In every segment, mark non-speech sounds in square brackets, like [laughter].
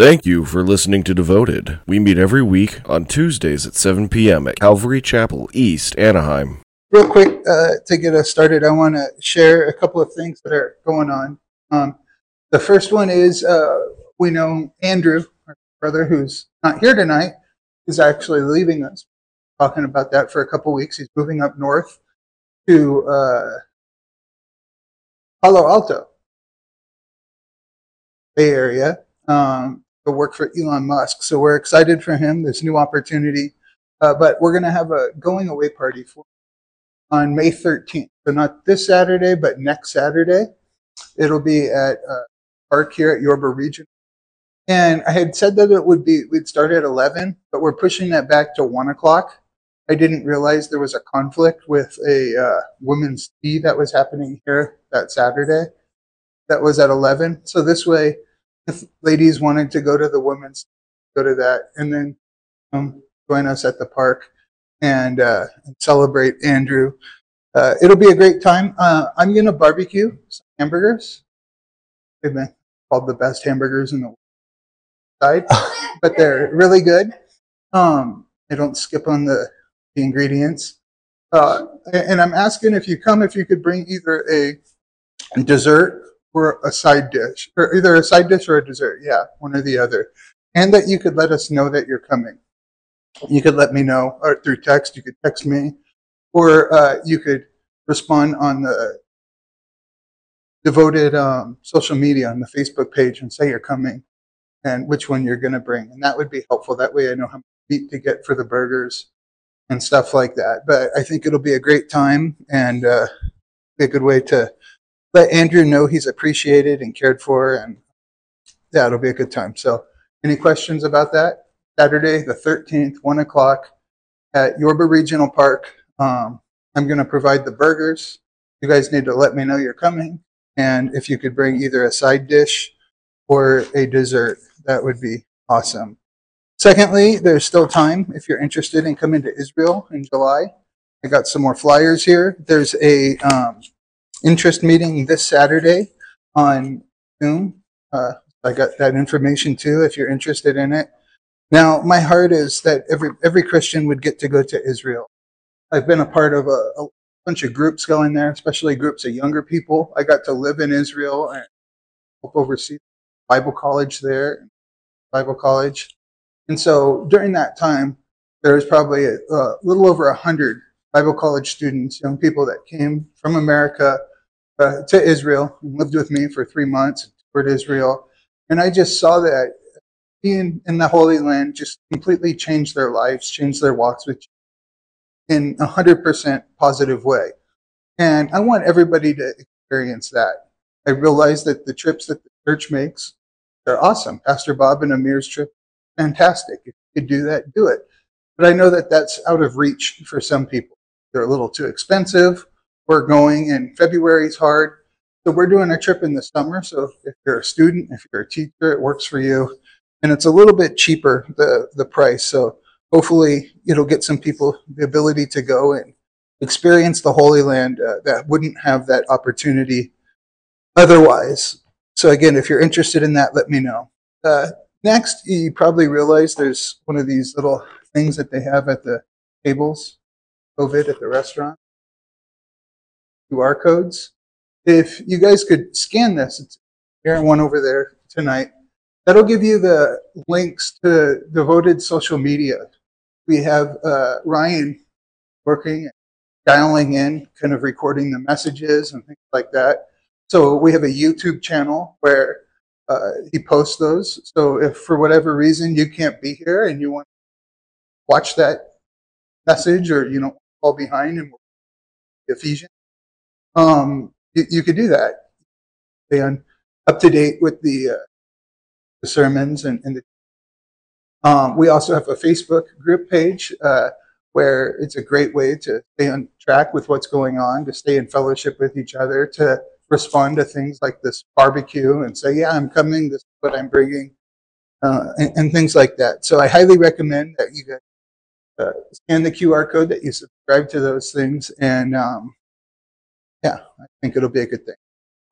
Thank you for listening to Devoted. We meet every week on Tuesdays at 7 p.m. at Calvary Chapel, East Anaheim. Real quick, uh, to get us started, I want to share a couple of things that are going on. Um, the first one is uh, we know Andrew, our brother, who's not here tonight, is actually leaving us. Talking about that for a couple weeks. He's moving up north to uh, Palo Alto, Bay Area. Um, to work for Elon Musk. So we're excited for him, this new opportunity. Uh, but we're going to have a going away party for on May 13th. So not this Saturday, but next Saturday. It'll be at uh, park here at Yorba Region. And I had said that it would be we'd start at 11, but we're pushing that back to one o'clock. I didn't realize there was a conflict with a uh, women's tea that was happening here that Saturday. That was at 11. So this way, if ladies wanted to go to the women's, go to that, and then um, join us at the park and, uh, and celebrate Andrew. Uh, it'll be a great time. Uh, I'm gonna barbecue some hamburgers. They've been called the best hamburgers in the side, [laughs] but they're really good. Um, they don't skip on the, the ingredients. Uh, and I'm asking if you come, if you could bring either a dessert or a side dish, or either a side dish or a dessert. Yeah, one or the other. And that you could let us know that you're coming. You could let me know or through text. You could text me, or uh, you could respond on the devoted um, social media on the Facebook page and say you're coming and which one you're going to bring. And that would be helpful. That way I know how much meat to get for the burgers and stuff like that. But I think it'll be a great time and uh, a good way to let Andrew know he's appreciated and cared for, and yeah, it'll be a good time. So, any questions about that? Saturday, the 13th, 1 o'clock at Yorba Regional Park. Um, I'm going to provide the burgers. You guys need to let me know you're coming. And if you could bring either a side dish or a dessert, that would be awesome. Secondly, there's still time if you're interested in coming to Israel in July. I got some more flyers here. There's a um, interest meeting this Saturday on Zoom. Uh, I got that information too if you're interested in it. Now, my heart is that every every Christian would get to go to Israel. I've been a part of a, a bunch of groups going there, especially groups of younger people. I got to live in Israel and help oversee Bible college there, Bible college. And so during that time, there was probably a, a little over a hundred Bible college students, young people that came from America uh, to Israel and lived with me for three months, toured Israel. And I just saw that being in the Holy Land just completely changed their lives, changed their walks with in a 100% positive way. And I want everybody to experience that. I realize that the trips that the church makes, they're awesome. Pastor Bob and Amir's trip, fantastic. If you could do that, do it. But I know that that's out of reach for some people. They're a little too expensive we're going in February is hard. So we're doing a trip in the summer. So if you're a student, if you're a teacher, it works for you. And it's a little bit cheaper, the, the price. So hopefully it'll get some people the ability to go and experience the Holy Land uh, that wouldn't have that opportunity otherwise. So again, if you're interested in that, let me know. Uh, next, you probably realize there's one of these little things that they have at the tables, COVID at the restaurant. QR codes. If you guys could scan this, it's here and one over there tonight. That'll give you the links to devoted social media. We have uh, Ryan working, dialing in, kind of recording the messages and things like that. So we have a YouTube channel where uh, he posts those. So if for whatever reason you can't be here and you want to watch that message or you know fall behind in Ephesians, um, you, you, could do that. Stay on up to date with the, uh, the sermons and, and the, um, we also have a Facebook group page uh, where it's a great way to stay on track with what's going on, to stay in fellowship with each other, to respond to things like this barbecue and say, "Yeah, I'm coming. This is what I'm bringing," uh, and, and, things like that. So I highly recommend that you guys uh, scan the QR code that you subscribe to those things and um, yeah, I think it'll be a good thing.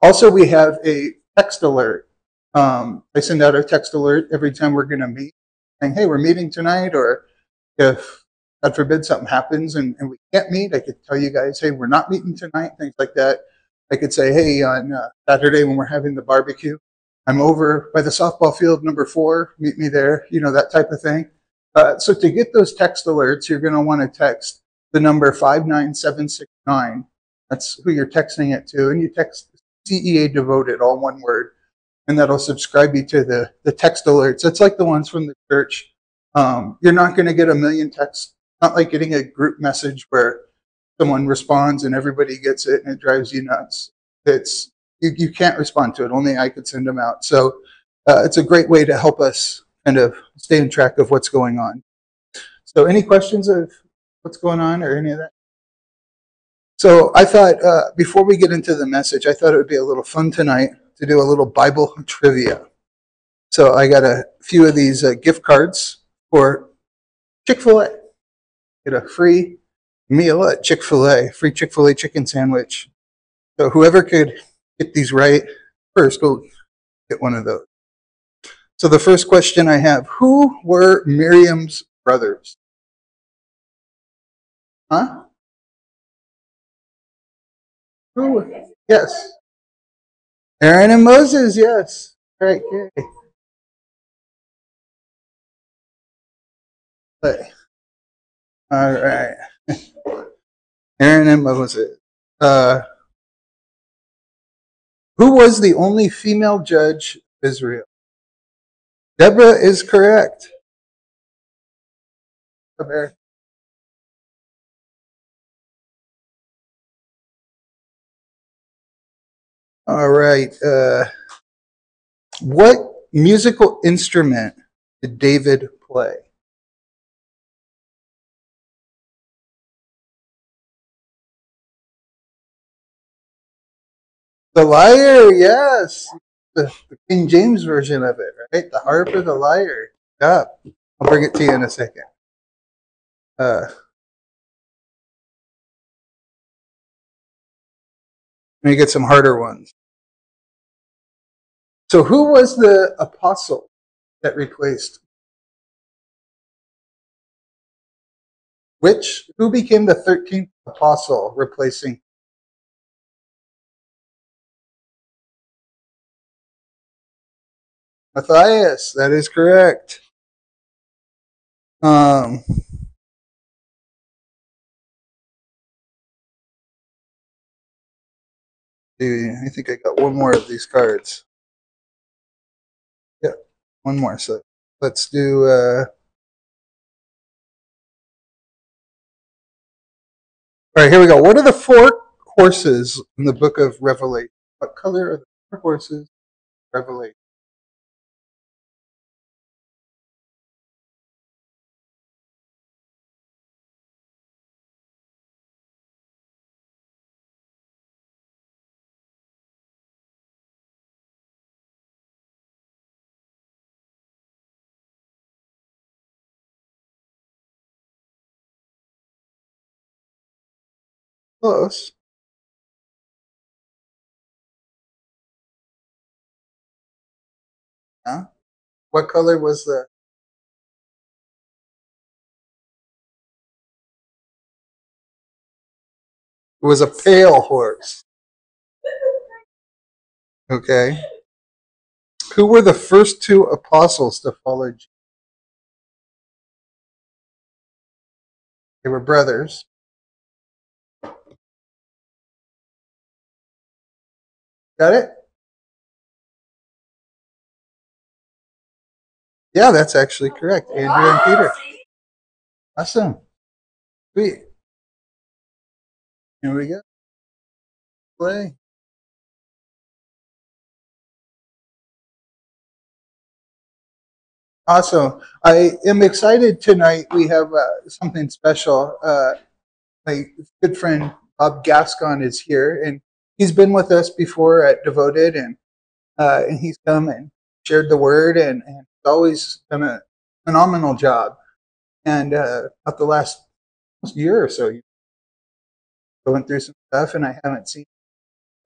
Also, we have a text alert Um, I send out a text alert every time we're going to meet saying, hey, we're meeting tonight. Or if, God forbid, something happens and, and we can't meet, I could tell you guys, hey, we're not meeting tonight, things like that. I could say, hey, on uh, Saturday when we're having the barbecue, I'm over by the softball field number four, meet me there, you know, that type of thing. Uh, so to get those text alerts, you're going to want to text the number 59769. That's who you're texting it to. And you text CEA devoted, all one word. And that'll subscribe you to the, the text alerts. It's like the ones from the church. Um, you're not going to get a million texts. Not like getting a group message where someone responds and everybody gets it and it drives you nuts. It's you, you can't respond to it. Only I could send them out. So uh, it's a great way to help us kind of stay in track of what's going on. So any questions of what's going on or any of that? So I thought uh, before we get into the message, I thought it would be a little fun tonight to do a little Bible [laughs] trivia. So I got a few of these uh, gift cards for Chick-fil-A. Get a free meal at Chick-fil-A, free Chick-fil-A chicken sandwich. So whoever could get these right first will get one of those. So the first question I have, who were Miriam's brothers? Huh? Who? Yes. Aaron and Moses, yes. All right, okay. But, all right. [laughs] Aaron and Moses. Uh, who was the only female judge of Israel? Deborah is correct. All right. Uh, what musical instrument did David play? The lyre, yes. The, the, King James version of it, right? The harp or the lyre. Yeah. I'll bring it to you in a second. Uh, let me get some harder ones. So, who was the apostle that replaced? Which, who became the 13th apostle replacing Matthias, that is correct. Um, I think I got one more of these cards. One more. So let's do. Uh, all right, here we go. What are the four horses in the book of Revelation? What color are the four horses? Revelation. Close. Huh? What color was the It was a pale horse. Okay. Who were the first two apostles to follow Jesus? They were brothers. Got it? Yeah, that's actually correct. Andrew and Peter. Awesome. Sweet. Here we go. Play. Awesome. I am excited tonight. We have uh, something special. Uh, my good friend Bob Gascon is here, and he's been with us before at Devoted, and uh, and he's come and shared the word, and, and always done a phenomenal job. And uh, about the last year or so, going through some stuff, and I haven't seen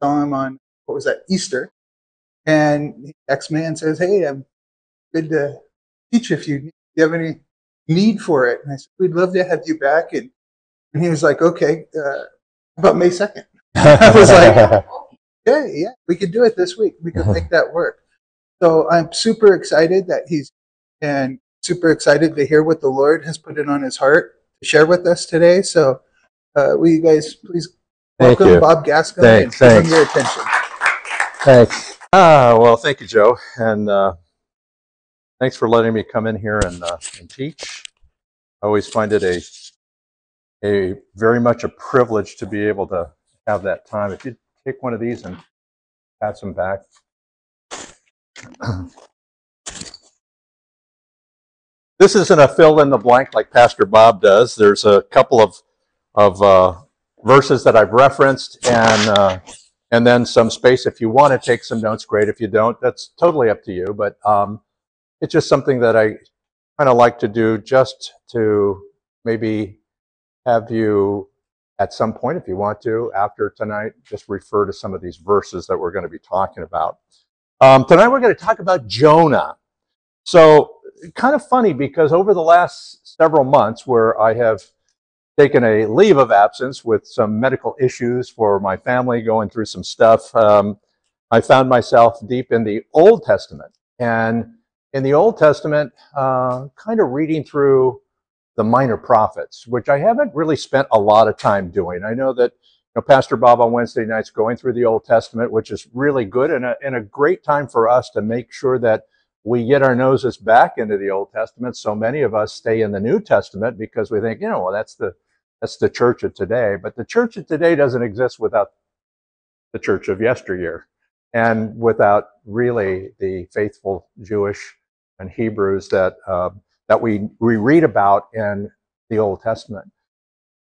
saw him on what was that Easter, And X man says, Hey, I'm good to teach if you, you have any need for it. And I said, We'd love to have you back. And, and he was like, Okay, uh, about May 2nd. [laughs] I was like, [laughs] Yeah, yeah, we could do it this week. We could make that work. So I'm super excited that he's and super excited to hear what the Lord has put it on his heart to share with us today. So uh, will you guys please Thank welcome you. Bob Gascon Thanks, and give him thanks. your attention. Thanks. Ah, well, thank you, Joe, and uh, thanks for letting me come in here and, uh, and teach. I always find it a a very much a privilege to be able to have that time. If you take one of these and pass them back. This isn't a fill in the blank like Pastor Bob does. There's a couple of of uh, verses that I've referenced and. Uh, and then some space if you want to take some notes great if you don't that's totally up to you but um, it's just something that i kind of like to do just to maybe have you at some point if you want to after tonight just refer to some of these verses that we're going to be talking about um, tonight we're going to talk about jonah so kind of funny because over the last several months where i have taken a leave of absence with some medical issues for my family, going through some stuff. Um, I found myself deep in the Old Testament. And in the Old Testament, uh, kind of reading through the minor prophets, which I haven't really spent a lot of time doing. I know that you know, Pastor Bob on Wednesday nights going through the Old Testament, which is really good and a, and a great time for us to make sure that we get our noses back into the Old Testament. So many of us stay in the New Testament because we think, you know, well, that's the that's the church of today. But the church of today doesn't exist without the church of yesteryear and without really the faithful Jewish and Hebrews that, uh, that we, we read about in the Old Testament.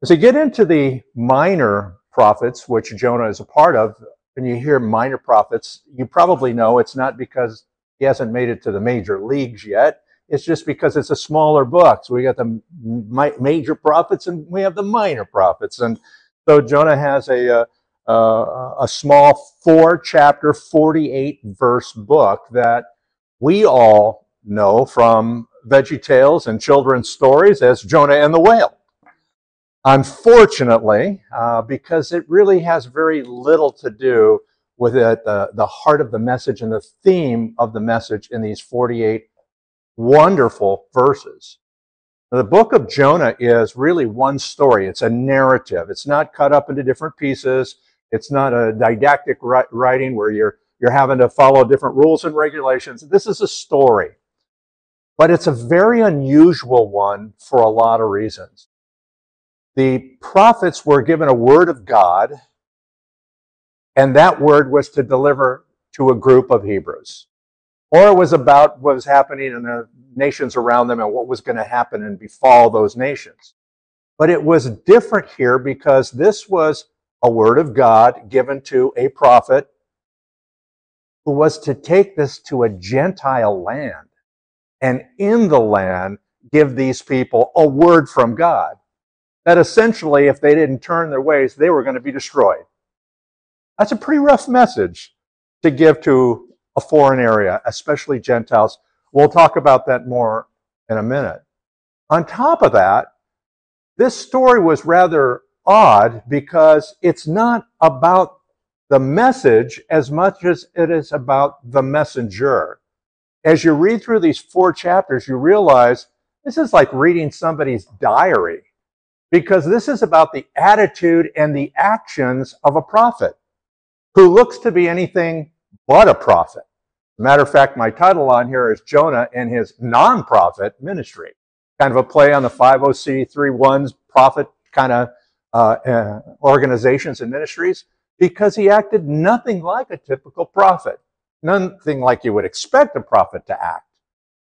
As you get into the minor prophets, which Jonah is a part of, when you hear minor prophets, you probably know it's not because he hasn't made it to the major leagues yet. It's just because it's a smaller book. So we got the major prophets and we have the minor prophets. And so Jonah has a, uh, uh, a small four chapter, 48 verse book that we all know from Veggie Tales and children's stories as Jonah and the whale. Unfortunately, uh, because it really has very little to do with it, the, the heart of the message and the theme of the message in these 48 wonderful verses. The book of Jonah is really one story. It's a narrative. It's not cut up into different pieces. It's not a didactic writing where you're you're having to follow different rules and regulations. This is a story. But it's a very unusual one for a lot of reasons. The prophets were given a word of God, and that word was to deliver to a group of Hebrews or it was about what was happening in the nations around them and what was going to happen and befall those nations. But it was different here because this was a word of God given to a prophet who was to take this to a Gentile land and in the land give these people a word from God. That essentially, if they didn't turn their ways, they were going to be destroyed. That's a pretty rough message to give to a foreign area, especially Gentiles. We'll talk about that more in a minute. On top of that, this story was rather odd because it's not about the message as much as it is about the messenger. As you read through these four chapters, you realize this is like reading somebody's diary because this is about the attitude and the actions of a prophet who looks to be anything but a prophet. Matter of fact, my title on here is Jonah and his non-profit ministry. Kind of a play on the 501(c)(3)'s prophet kind of uh, uh, organizations and ministries because he acted nothing like a typical prophet. Nothing like you would expect a prophet to act.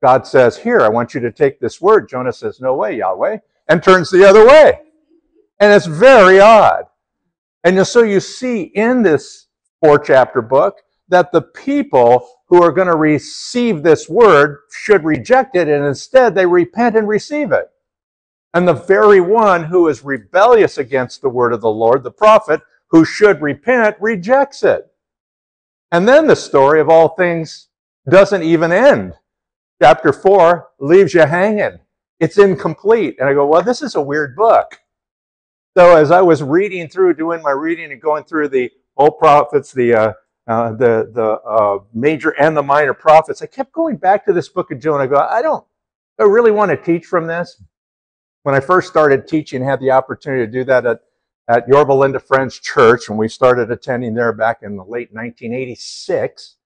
God says, Here, I want you to take this word. Jonah says, No way, Yahweh, and turns the other way. And it's very odd. And so you see in this four chapter book that the people who are going to receive this word should reject it, and instead they repent and receive it. And the very one who is rebellious against the word of the Lord, the prophet, who should repent, rejects it. And then the story of all things doesn't even end. Chapter four leaves you hanging. It's incomplete. And I go, well, this is a weird book. So as I was reading through, doing my reading and going through the old prophets, the uh, uh, the the uh, major and the minor prophets, I kept going back to this book of Jonah. I go, I don't, I really want to teach from this. When I first started teaching, had the opportunity to do that at at Yorba Linda Friends Church, when we started attending there back in the late 1986.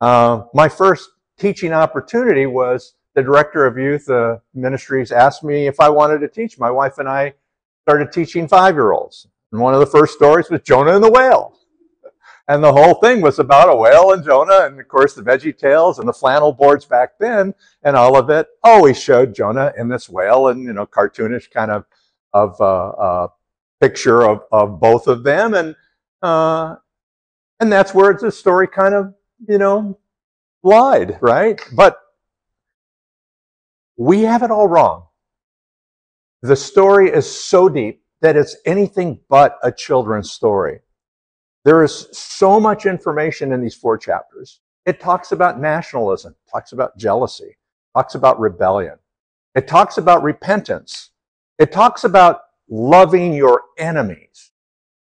Uh, my first teaching opportunity was the director of youth uh, ministries asked me if I wanted to teach. My wife and I started teaching five-year-olds. And one of the first stories was Jonah and the whale. And the whole thing was about a whale and Jonah, and of course the Veggie Tales and the flannel boards back then, and all of it always showed Jonah and this whale, and you know, cartoonish kind of of uh, uh, picture of, of both of them, and uh, and that's where the story kind of you know lied, right? But we have it all wrong. The story is so deep that it's anything but a children's story. There is so much information in these four chapters. It talks about nationalism, talks about jealousy, talks about rebellion. It talks about repentance. It talks about loving your enemies.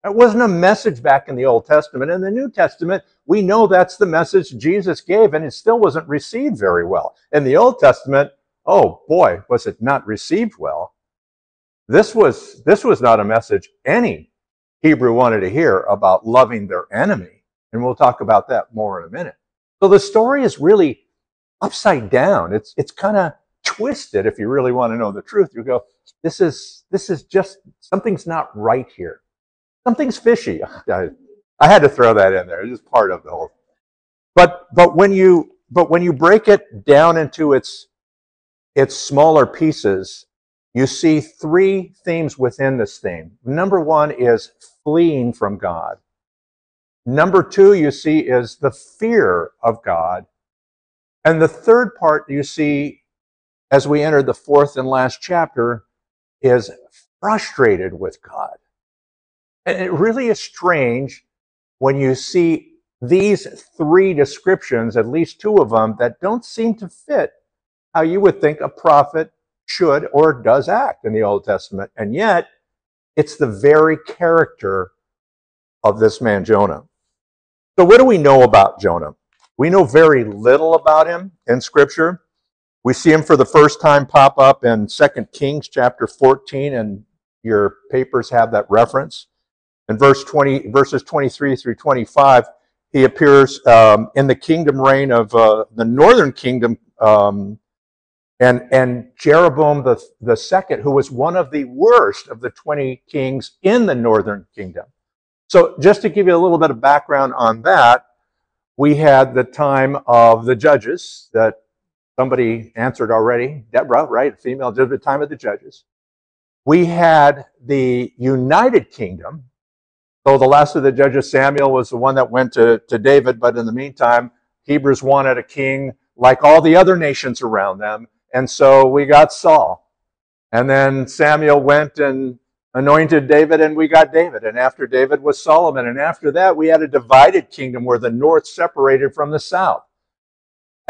That wasn't a message back in the Old Testament. In the New Testament, we know that's the message Jesus gave, and it still wasn't received very well. In the Old Testament, oh boy, was it not received well. This was, this was not a message any Hebrew wanted to hear about loving their enemy. And we'll talk about that more in a minute. So the story is really upside down. It's, it's kind of twisted if you really want to know the truth. You go, this is, this is just, something's not right here. Something's fishy. [laughs] I, I had to throw that in there. It's just part of the whole. But, but when you, but when you break it down into its, its smaller pieces, you see three themes within this theme. Number one is fleeing from God. Number two, you see, is the fear of God. And the third part you see as we enter the fourth and last chapter is frustrated with God. And it really is strange when you see these three descriptions, at least two of them, that don't seem to fit how you would think a prophet should or does act in the Old Testament. And yet, it's the very character of this man, Jonah. So, what do we know about Jonah? We know very little about him in Scripture. We see him for the first time pop up in 2 Kings chapter 14, and your papers have that reference. In verse 20, verses 23 through 25, he appears um, in the kingdom reign of uh, the northern kingdom um, and, and Jeroboam the, the second, who was one of the worst of the 20 kings in the northern kingdom. So just to give you a little bit of background on that, we had the time of the judges that somebody answered already, Deborah, right? Female, the time of the judges. We had the United Kingdom. So the last of the judges, Samuel, was the one that went to, to David, but in the meantime, Hebrews wanted a king like all the other nations around them. And so we got Saul. And then Samuel went and anointed David, and we got David. And after David was Solomon. And after that, we had a divided kingdom where the north separated from the south.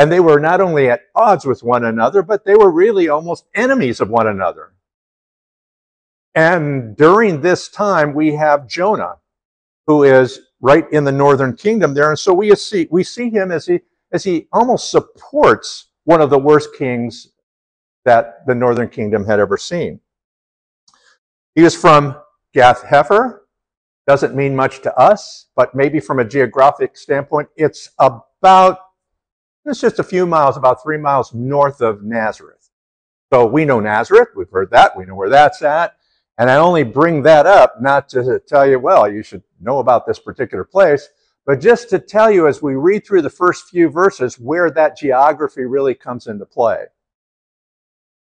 And they were not only at odds with one another, but they were really almost enemies of one another. And during this time, we have Jonah, who is right in the northern kingdom there. And so we see, we see him as he, as he almost supports one of the worst kings that the northern kingdom had ever seen. He was from Gath Hepher. Doesn't mean much to us, but maybe from a geographic standpoint, it's about, it's just a few miles, about three miles north of Nazareth. So we know Nazareth, we've heard that, we know where that's at. And I only bring that up not to tell you, well, you should know about this particular place, but just to tell you as we read through the first few verses where that geography really comes into play.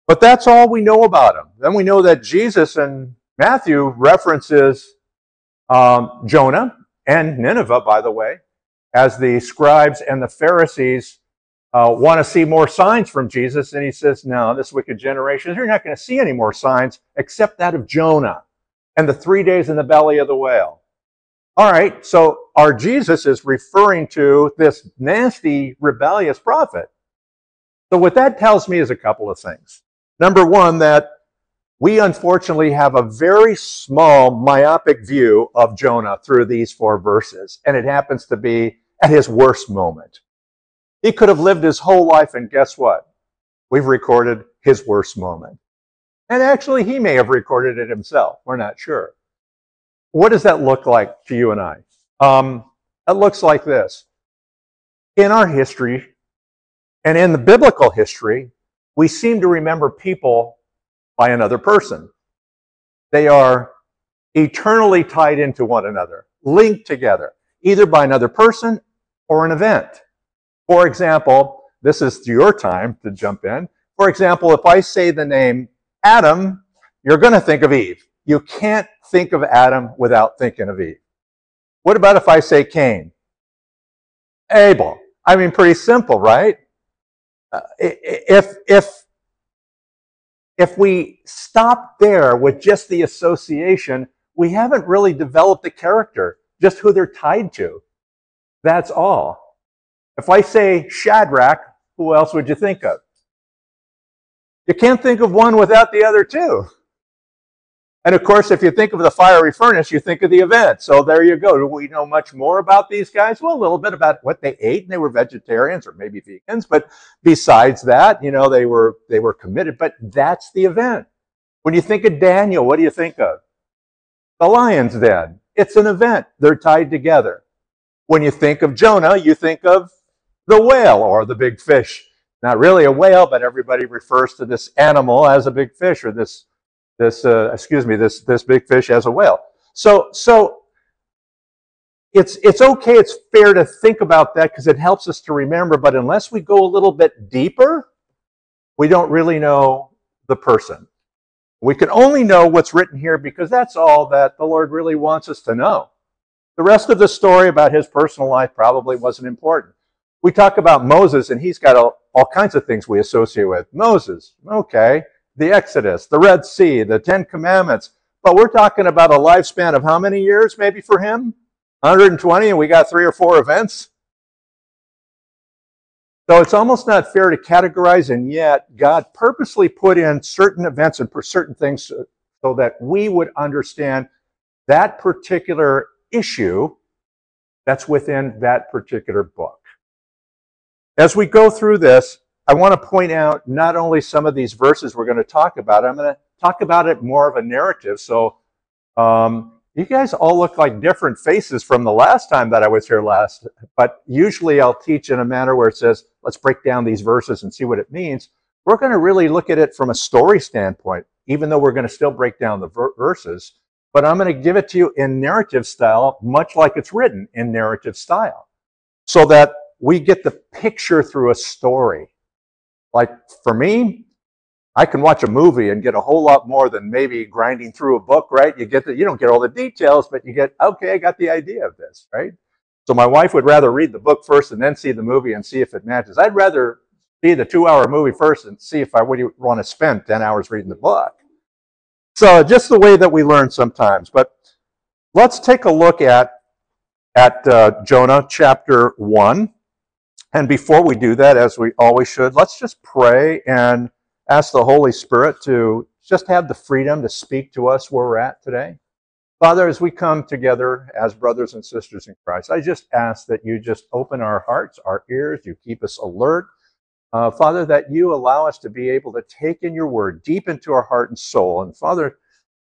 But that's all we know about him. Then we know that Jesus and Matthew references um, Jonah and Nineveh, by the way, as the scribes and the Pharisees uh, want to see more signs from Jesus. And he says, No, this wicked generation, you're not going to see any more signs except that of Jonah and the three days in the belly of the whale. All right, so our Jesus is referring to this nasty, rebellious prophet. So, what that tells me is a couple of things. Number one, that we unfortunately have a very small, myopic view of Jonah through these four verses, and it happens to be at his worst moment. He could have lived his whole life, and guess what? We've recorded his worst moment. And actually, he may have recorded it himself. We're not sure. What does that look like to you and I? Um, it looks like this. In our history, and in the biblical history, we seem to remember people by another person. They are eternally tied into one another, linked together, either by another person or an event. For example, this is your time to jump in. For example, if I say the name Adam, you're going to think of Eve. You can't think of Adam without thinking of Eve. What about if I say Cain? Abel. I mean, pretty simple, right? Uh, if, if, if we stop there with just the association, we haven't really developed the character, just who they're tied to. That's all. If I say Shadrach, who else would you think of? You can't think of one without the other two. And of course, if you think of the fiery furnace, you think of the event. So there you go. Do we know much more about these guys? Well, a little bit about what they ate, and they were vegetarians or maybe vegans. But besides that, you know, they were they were committed. But that's the event. When you think of Daniel, what do you think of? The lion's den. It's an event. They're tied together. When you think of Jonah, you think of the whale or the big fish. Not really a whale, but everybody refers to this animal as a big fish or this this uh, excuse me this this big fish as a whale. So so it's it's okay. It's fair to think about that because it helps us to remember. But unless we go a little bit deeper, we don't really know the person. We can only know what's written here because that's all that the Lord really wants us to know. The rest of the story about his personal life probably wasn't important. We talk about Moses, and he's got all, all kinds of things we associate with. Moses, okay the Exodus, the Red Sea, the Ten Commandments. But we're talking about a lifespan of how many years maybe for him? 120, and we got three or four events. So it's almost not fair to categorize, and yet God purposely put in certain events and certain things so that we would understand that particular issue that's within that particular book. As we go through this, I want to point out not only some of these verses we're going to talk about, I'm going to talk about it more of a narrative. So um, you guys all look like different faces from the last time that I was here last, but usually I'll teach in a manner where it says, let's break down these verses and see what it means. We're going to really look at it from a story standpoint, even though we're going to still break down the ver- verses, but I'm going to give it to you in narrative style, much like it's written in narrative style, so that we get the picture through a story. Like for me, I can watch a movie and get a whole lot more than maybe grinding through a book, right? You get the, you don't get all the details, but you get, okay, I got the idea of this, right? So my wife would rather read the book first and then see the movie and see if it matches. I'd rather see the two hour movie first and see if I would want to spend 10 hours reading the book. So just the way that we learn sometimes. But let's take a look at, at uh, Jonah chapter 1. And before we do that, as we always should, let's just pray and ask the Holy Spirit to just have the freedom to speak to us where we're at today. Father, as we come together as brothers and sisters in Christ, I just ask that you just open our hearts, our ears, you keep us alert. Uh, Father, that you allow us to be able to take in your word deep into our heart and soul. And Father,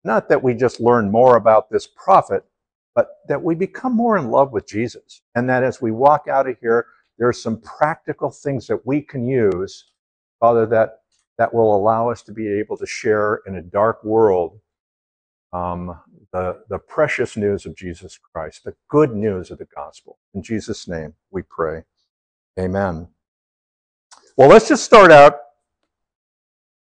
not that we just learn more about this prophet, but that we become more in love with Jesus. And that as we walk out of here, there are some practical things that we can use, Father, that, that will allow us to be able to share in a dark world um, the, the precious news of Jesus Christ, the good news of the gospel. In Jesus' name we pray. Amen. Well, let's just start out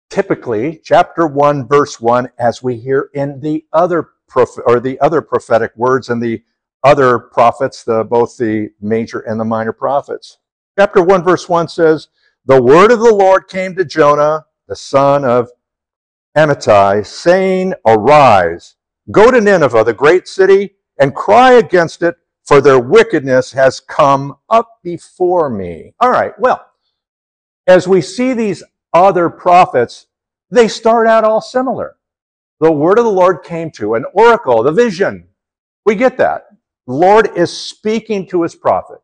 typically chapter 1 verse 1 as we hear in the other prophet or the other prophetic words in the other prophets, the, both the major and the minor prophets. Chapter 1, verse 1 says, The word of the Lord came to Jonah, the son of Amittai, saying, Arise, go to Nineveh, the great city, and cry against it, for their wickedness has come up before me. All right, well, as we see these other prophets, they start out all similar. The word of the Lord came to an oracle, the vision. We get that. Lord is speaking to his prophet.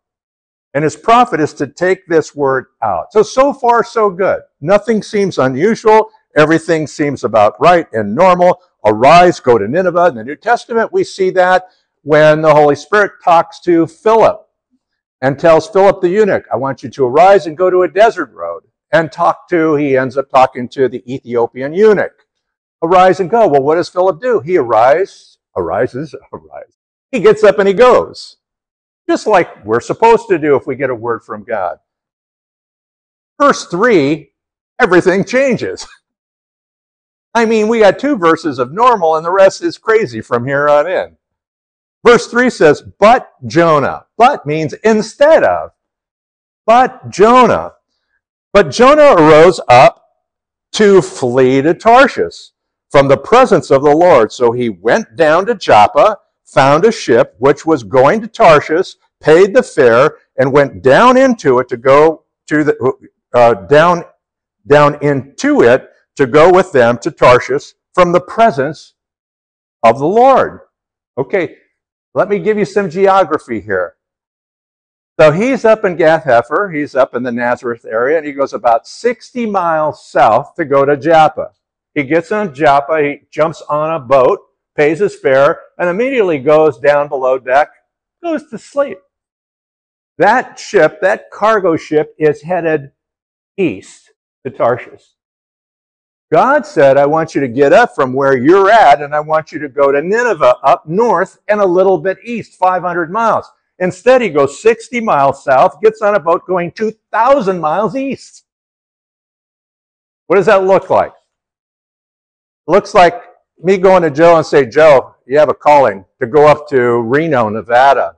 And his prophet is to take this word out. So, so far, so good. Nothing seems unusual. Everything seems about right and normal. Arise, go to Nineveh. In the New Testament, we see that when the Holy Spirit talks to Philip and tells Philip the eunuch, I want you to arise and go to a desert road and talk to, he ends up talking to the Ethiopian eunuch. Arise and go. Well, what does Philip do? He arises, [laughs] arises, arises. He gets up and he goes just like we're supposed to do if we get a word from God. Verse 3, everything changes. I mean, we got two verses of normal, and the rest is crazy from here on in. Verse 3 says, But Jonah. But means instead of. But Jonah. But Jonah arose up to flee to Tarshish from the presence of the Lord. So he went down to Joppa found a ship which was going to Tarshish, paid the fare, and went down into it to go to the uh, down down into it to go with them to Tarshish from the presence of the Lord. Okay, let me give you some geography here. So he's up in Gath Hepher, he's up in the Nazareth area, and he goes about 60 miles south to go to Joppa. He gets on Joppa, he jumps on a boat, pays his fare, and immediately goes down below deck, goes to sleep. That ship, that cargo ship, is headed east to Tarshish. God said, I want you to get up from where you're at and I want you to go to Nineveh up north and a little bit east, 500 miles. Instead, he goes 60 miles south, gets on a boat going 2,000 miles east. What does that look like? looks like me going to Joe and say, Joe, you have a calling to go up to Reno, Nevada,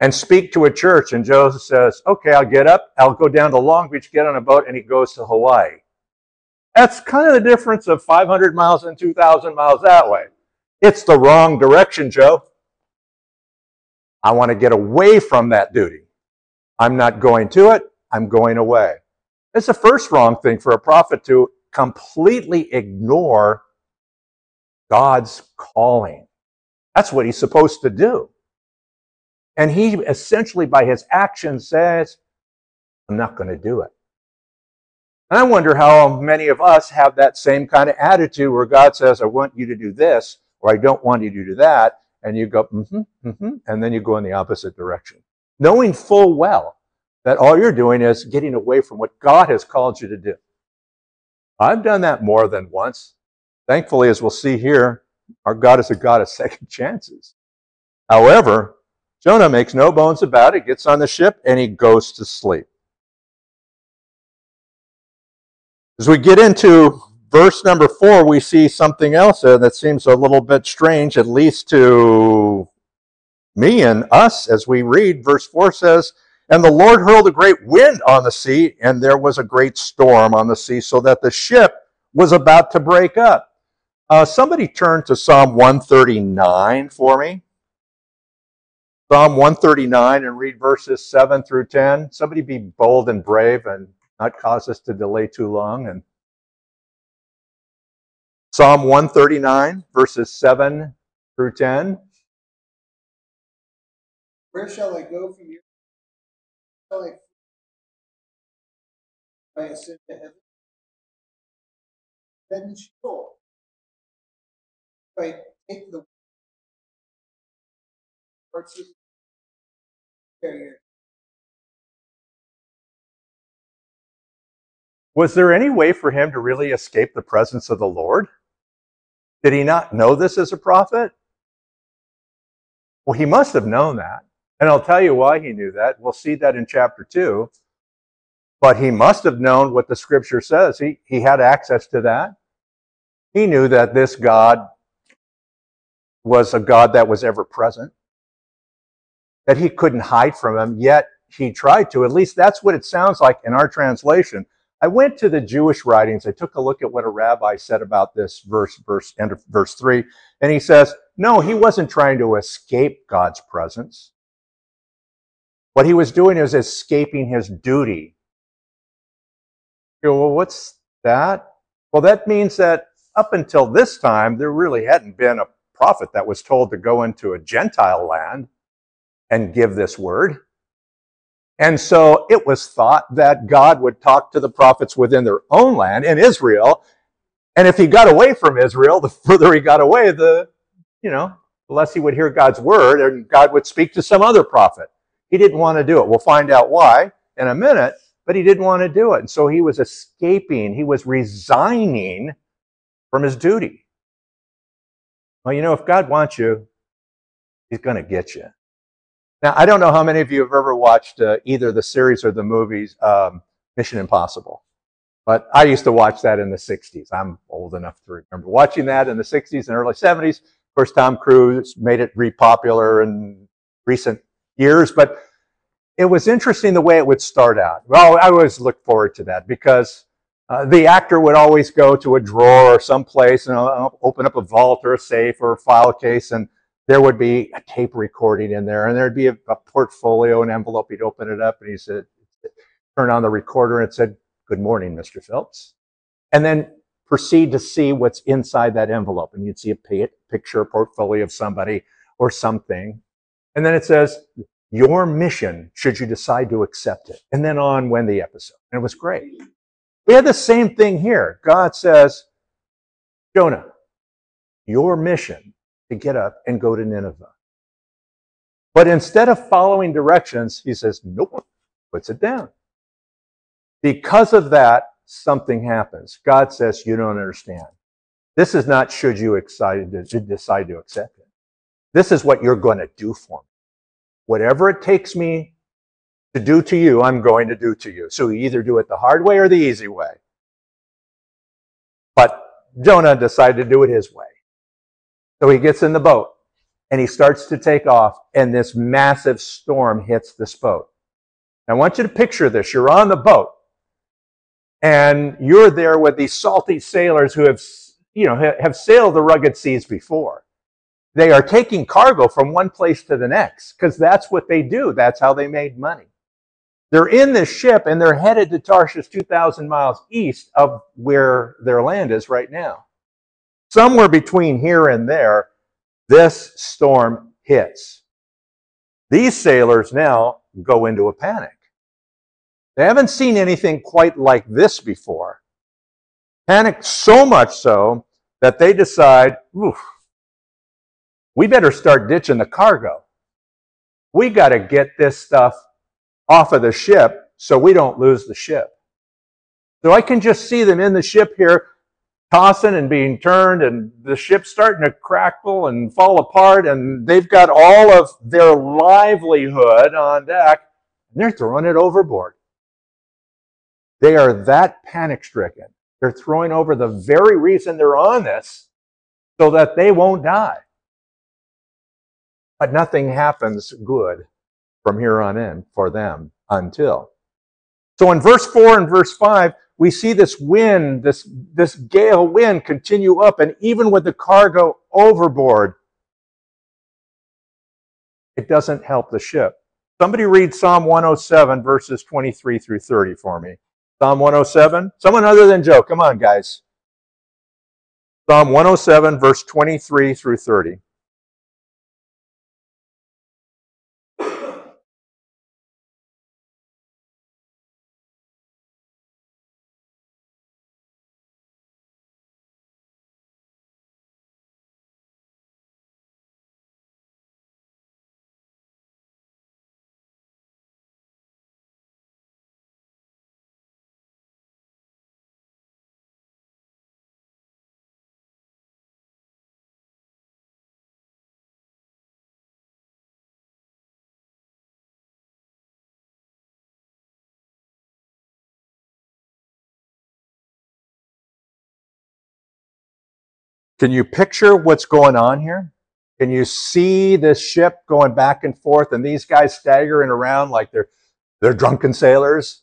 and speak to a church. And Joe says, okay, I'll get up. I'll go down to Long Beach, get on a boat, and he goes to Hawaii. That's kind of the difference of 500 miles and 2,000 miles that way. It's the wrong direction, Joe. I want to get away from that duty. I'm not going to it. I'm going away. It's the first wrong thing for a prophet to completely ignore God's calling. That's what he's supposed to do. And he essentially, by his action, says, I'm not going to do it. And I wonder how many of us have that same kind of attitude where God says, I want you to do this, or I don't want you to do that. And you go, mm-hmm, mm-hmm, and then you go in the opposite direction. Knowing full well that all you're doing is getting away from what God has called you to do. I've done that more than once. Thankfully, as we'll see here, our God is a God of [laughs] second chances. However, Jonah makes no bones about it, gets on the ship, and he goes to sleep. As we get into verse number four, we see something else uh, that seems a little bit strange, at least to me and us as we read. Verse four says, And the Lord hurled a great wind on the sea, and there was a great storm on the sea, so that the ship was about to break up. Uh, somebody turn to Psalm 139 for me. Psalm 139 and read verses 7 through 10. Somebody be bold and brave and not cause us to delay too long. And Psalm 139, verses 7 through 10. Where shall I go from here? Shall I, I ascend to heaven? Then Sheol The. Was there any way for him to really escape the presence of the Lord? Did he not know this as a prophet? Well, he must have known that. And I'll tell you why he knew that. We'll see that in chapter 2. But he must have known what the scripture says. He, he had access to that. He knew that this God was a God that was ever present, that he couldn't hide from him, yet he tried to. At least that's what it sounds like in our translation. I went to the Jewish writings. I took a look at what a rabbi said about this verse, verse, end of verse three, and he says, no, he wasn't trying to escape God's presence. What he was doing is escaping his duty. You well, what's that? Well, that means that up until this time, there really hadn't been a prophet that was told to go into a Gentile land and give this word. And so it was thought that God would talk to the prophets within their own land in Israel. And if he got away from Israel, the [laughs] further he got away, the, you know, the less he would hear God's word and God would speak to some other prophet. He didn't want to do it. We'll find out why in a minute, but he didn't want to do it. And so he was escaping, he was resigning from his duty. Well, you know, if God wants you, he's going to get you. Now, I don't know how many of you have ever watched uh, either the series or the movies um, Mission Impossible, but I used to watch that in the 60s. I'm old enough to remember watching that in the 60s and early 70s. Of course, Tom Cruise made it repopular in recent years, but it was interesting the way it would start out. Well, I always look forward to that because uh, the actor would always go to a drawer or someplace and uh, open up a vault or a safe or a file case and there would be a tape recording in there, and there'd be a, a portfolio, an envelope. He'd open it up, and he said, turn on the recorder, and said, "Good morning, Mr. Phelps," and then proceed to see what's inside that envelope, and you'd see a picture, a portfolio of somebody or something, and then it says, "Your mission, should you decide to accept it," and then on when the episode, and it was great. We had the same thing here. God says, Jonah, your mission to get up and go to Nineveh. But instead of following directions, he says, nope, puts it down. Because of that, something happens. God says, you don't understand. This is not should you excited to decide to accept it. This is what you're going to do for me. Whatever it takes me to do to you, I'm going to do to you. So you either do it the hard way or the easy way. But Jonah decided to do it his way. So he gets in the boat and he starts to take off, and this massive storm hits this boat. I want you to picture this. You're on the boat, and you're there with these salty sailors who have, you know, have sailed the rugged seas before. They are taking cargo from one place to the next because that's what they do. That's how they made money. They're in this ship and they're headed to Tarshish 2,000 miles east of where their land is right now. Somewhere between here and there, this storm hits. These sailors now go into a panic. They haven't seen anything quite like this before. Panic so much so that they decide, we better start ditching the cargo. We got to get this stuff off of the ship so we don't lose the ship. So I can just see them in the ship here tossing and being turned and the ship's starting to crackle and fall apart and they've got all of their livelihood on deck and they're throwing it overboard. They are that panic stricken. They're throwing over the very reason they're on this so that they won't die. But nothing happens good from here on in for them until. So in verse 4 and verse 5, we see this wind, this, this gale wind continue up, and even with the cargo overboard, it doesn't help the ship. Somebody read Psalm 107, verses 23 through 30 for me. Psalm 107? Someone other than Joe. Come on, guys. Psalm 107, verse 23 through 30. Can you picture what's going on here? Can you see this ship going back and forth and these guys staggering around like they're, they're drunken sailors?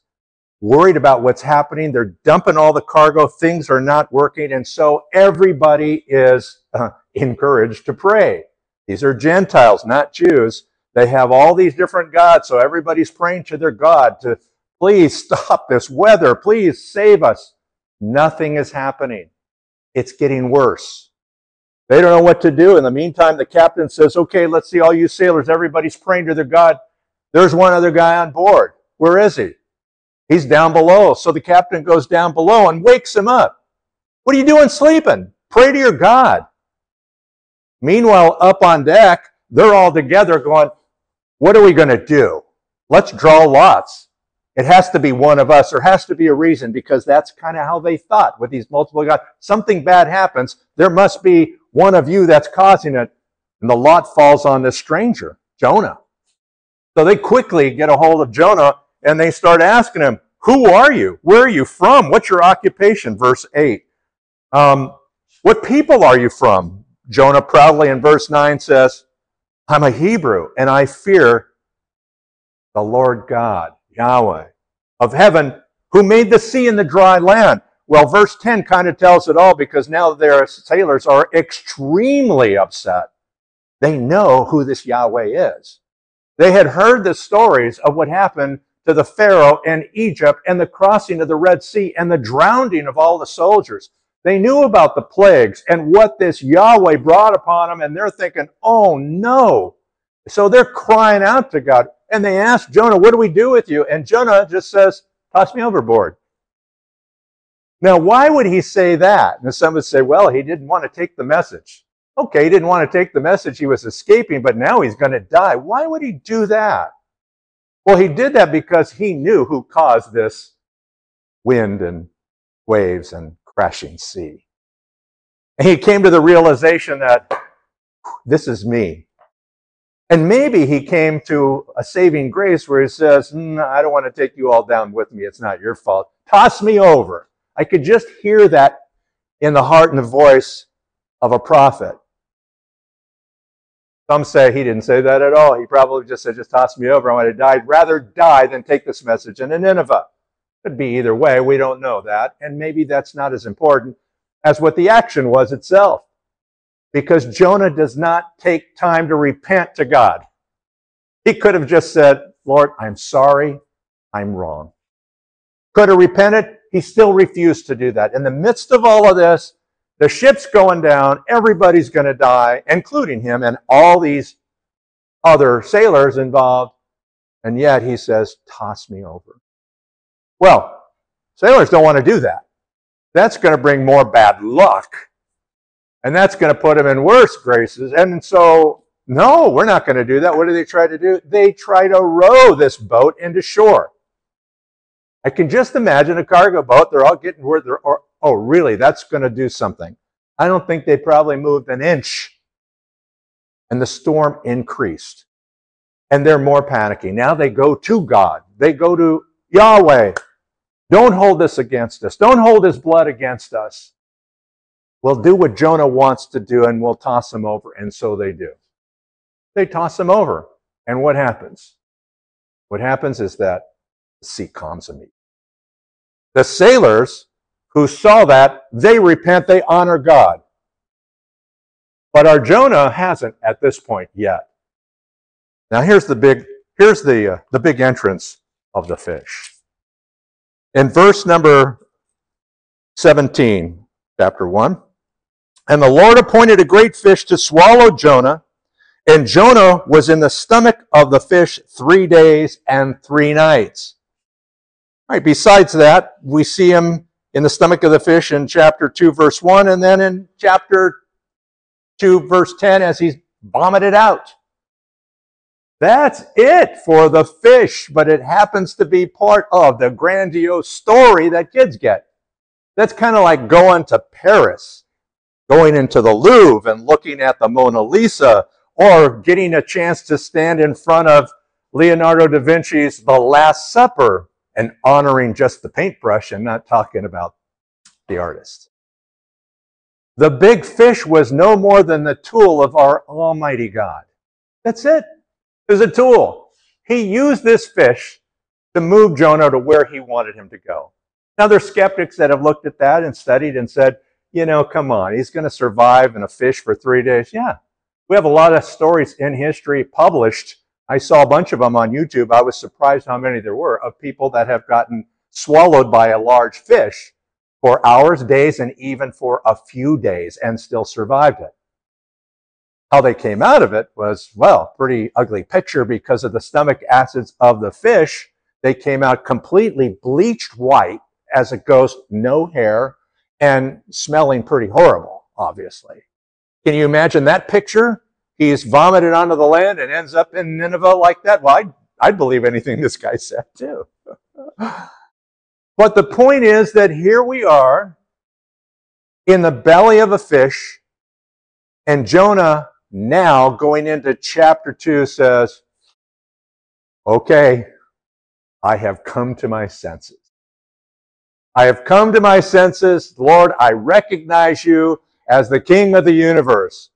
worried about what's happening. They're dumping all the cargo. Things are not working. And so everybody is uh, encouraged to pray. These are Gentiles, not Jews. They have all these different gods. So everybody's praying to their God to please stop this weather. Please save us. Nothing is happening. It's getting worse. They don't know what to do. In the meantime, the captain says, okay, let's see all you sailors. Everybody's praying to their God. There's one other guy on board. Where is he? He's down below. So the captain goes down below and wakes him up. What are you doing sleeping? Pray to your God. Meanwhile, up on deck, they're all together going, what are we going to do? Let's draw lots. It has to be one of us. There has to be a reason because that's kind of how they thought with these multiple gods. Something bad happens. There must be one of you that's causing it. And the lot falls on this stranger, Jonah. So they quickly get a hold of Jonah and they start asking him, Who are you? Where are you from? What's your occupation? Verse 8. Um, what people are you from? Jonah proudly in verse 9 says, I'm a Hebrew and I fear the Lord God, Yahweh of heaven, who made the sea and the dry land. Well, verse 10 kind of tells it all because now their sailors are extremely upset. They know who this Yahweh is. They had heard the stories of what happened to the Pharaoh in Egypt and the crossing of the Red Sea and the drowning of all the soldiers. They knew about the plagues and what this Yahweh brought upon them, and they're thinking, oh no. So they're crying out to God. And they ask Jonah, what do we do with you? And Jonah just says, toss me overboard. Now, why would he say that? And some would say, well, he didn't want to take the message. Okay, he didn't want to take the message. He was escaping, but now he's going to die. Why would he do that? Well, he did that because he knew who caused this wind and waves and crashing sea. And he came to the realization that this is me. And maybe he came to a saving grace where he says, mm, I don't want to take you all down with me. It's not your fault. Toss me over. I could just hear that in the heart and the voice of a prophet. Some say he didn't say that at all. He probably just said, just toss me over. I want to die. Rather die than take this message into Nineveh. Could be either way. We don't know that. And maybe that's not as important as what the action was itself. Because Jonah does not take time to repent to God. He could have just said, Lord, I'm sorry. I'm wrong. Could have repented. He still refused to do that. In the midst of all of this, the ship's going down. Everybody's going to die, including him and all these other sailors involved. And yet he says, Toss me over. Well, sailors don't want to do that. That's going to bring more bad luck. And that's going to put them in worse graces. And so, no, we're not going to do that. What do they try to do? They try to row this boat into shore. I can just imagine a cargo boat. They're all getting where they're, oh, really? That's going to do something. I don't think they probably moved an inch. And the storm increased. And they're more panicking. Now they go to God. They go to Yahweh. Don't hold this against us. Don't hold his blood against us. We'll do what Jonah wants to do and we'll toss him over. And so they do. They toss him over. And what happens? What happens is that the sea calms immediately. The sailors who saw that, they repent, they honor God. But our Jonah hasn't at this point yet. Now here's the big, here's the, uh, the big entrance of the fish. In verse number 17, chapter 1, and the Lord appointed a great fish to swallow Jonah, and Jonah was in the stomach of the fish three days and three nights. All right, besides that, we see him in the stomach of the fish in chapter 2, verse 1, and then in chapter 2, verse 10, as he's vomited out. That's it for the fish, but it happens to be part of the grandiose story that kids get. That's kind of like going to Paris, going into the Louvre and looking at the Mona Lisa, or getting a chance to stand in front of Leonardo da Vinci's The Last Supper and honoring just the paintbrush and not talking about the artist. The big fish was no more than the tool of our Almighty God. That's it. It was a tool. He used this fish to move Jonah to where he wanted him to go. Now, there's skeptics that have looked at that and studied and said, you know, come on, he's going to survive in a fish for three days. Yeah. We have a lot of stories in history published. I saw a bunch of them on YouTube. I was surprised how many there were of people that have gotten swallowed by a large fish for hours, days, and even for a few days and still survived it. How they came out of it was, well, pretty ugly picture because of the stomach acids of the fish. They came out completely bleached white as a ghost, no hair, and smelling pretty horrible, obviously. Can you imagine that picture? He's vomited onto the land and ends up in Nineveh like that. Well, I'd, I'd believe anything [laughs] this guy said too. [laughs] but the point is that here we are in the belly of a fish, and Jonah now going into chapter 2 says, Okay, I have come to my senses. I have come to my senses. Lord, I recognize you as the King of the universe.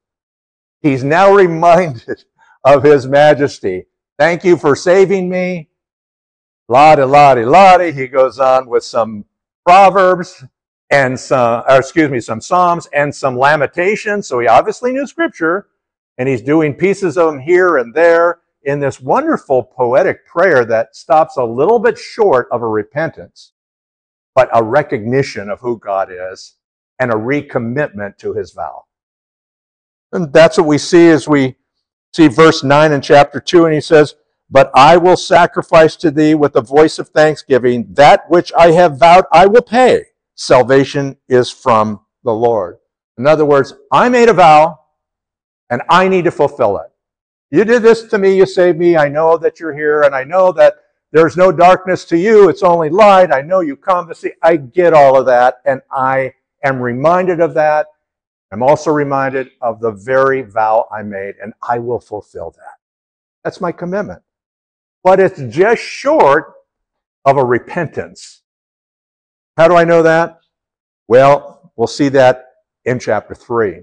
He's now [laughs] reminded of his majesty. Thank you for saving me. Lottie, lottie, lottie. He goes on with some proverbs and some, or excuse me, some psalms and some lamentations. So he obviously knew scripture and he's doing pieces of them here and there in this wonderful poetic prayer that stops a little bit short of a repentance but a recognition of who God is and a recommitment to his vow. And that's what we see as we see verse 9 in chapter 2, and he says, But I will sacrifice to thee with a voice of thanksgiving. That which I have vowed, I will pay. Salvation is from the Lord. In other words, I made a vow, and I need to fulfill it. You did this to me, you saved me. I know that you're here, and I know that there's no darkness to you, it's only light. I know you come to see. I get all of that, and I am reminded of that. I'm also reminded of the very vow I made, and I will fulfill that. That's my commitment. But it's just short of a repentance. How do I know that? Well, we'll see that in chapter 3.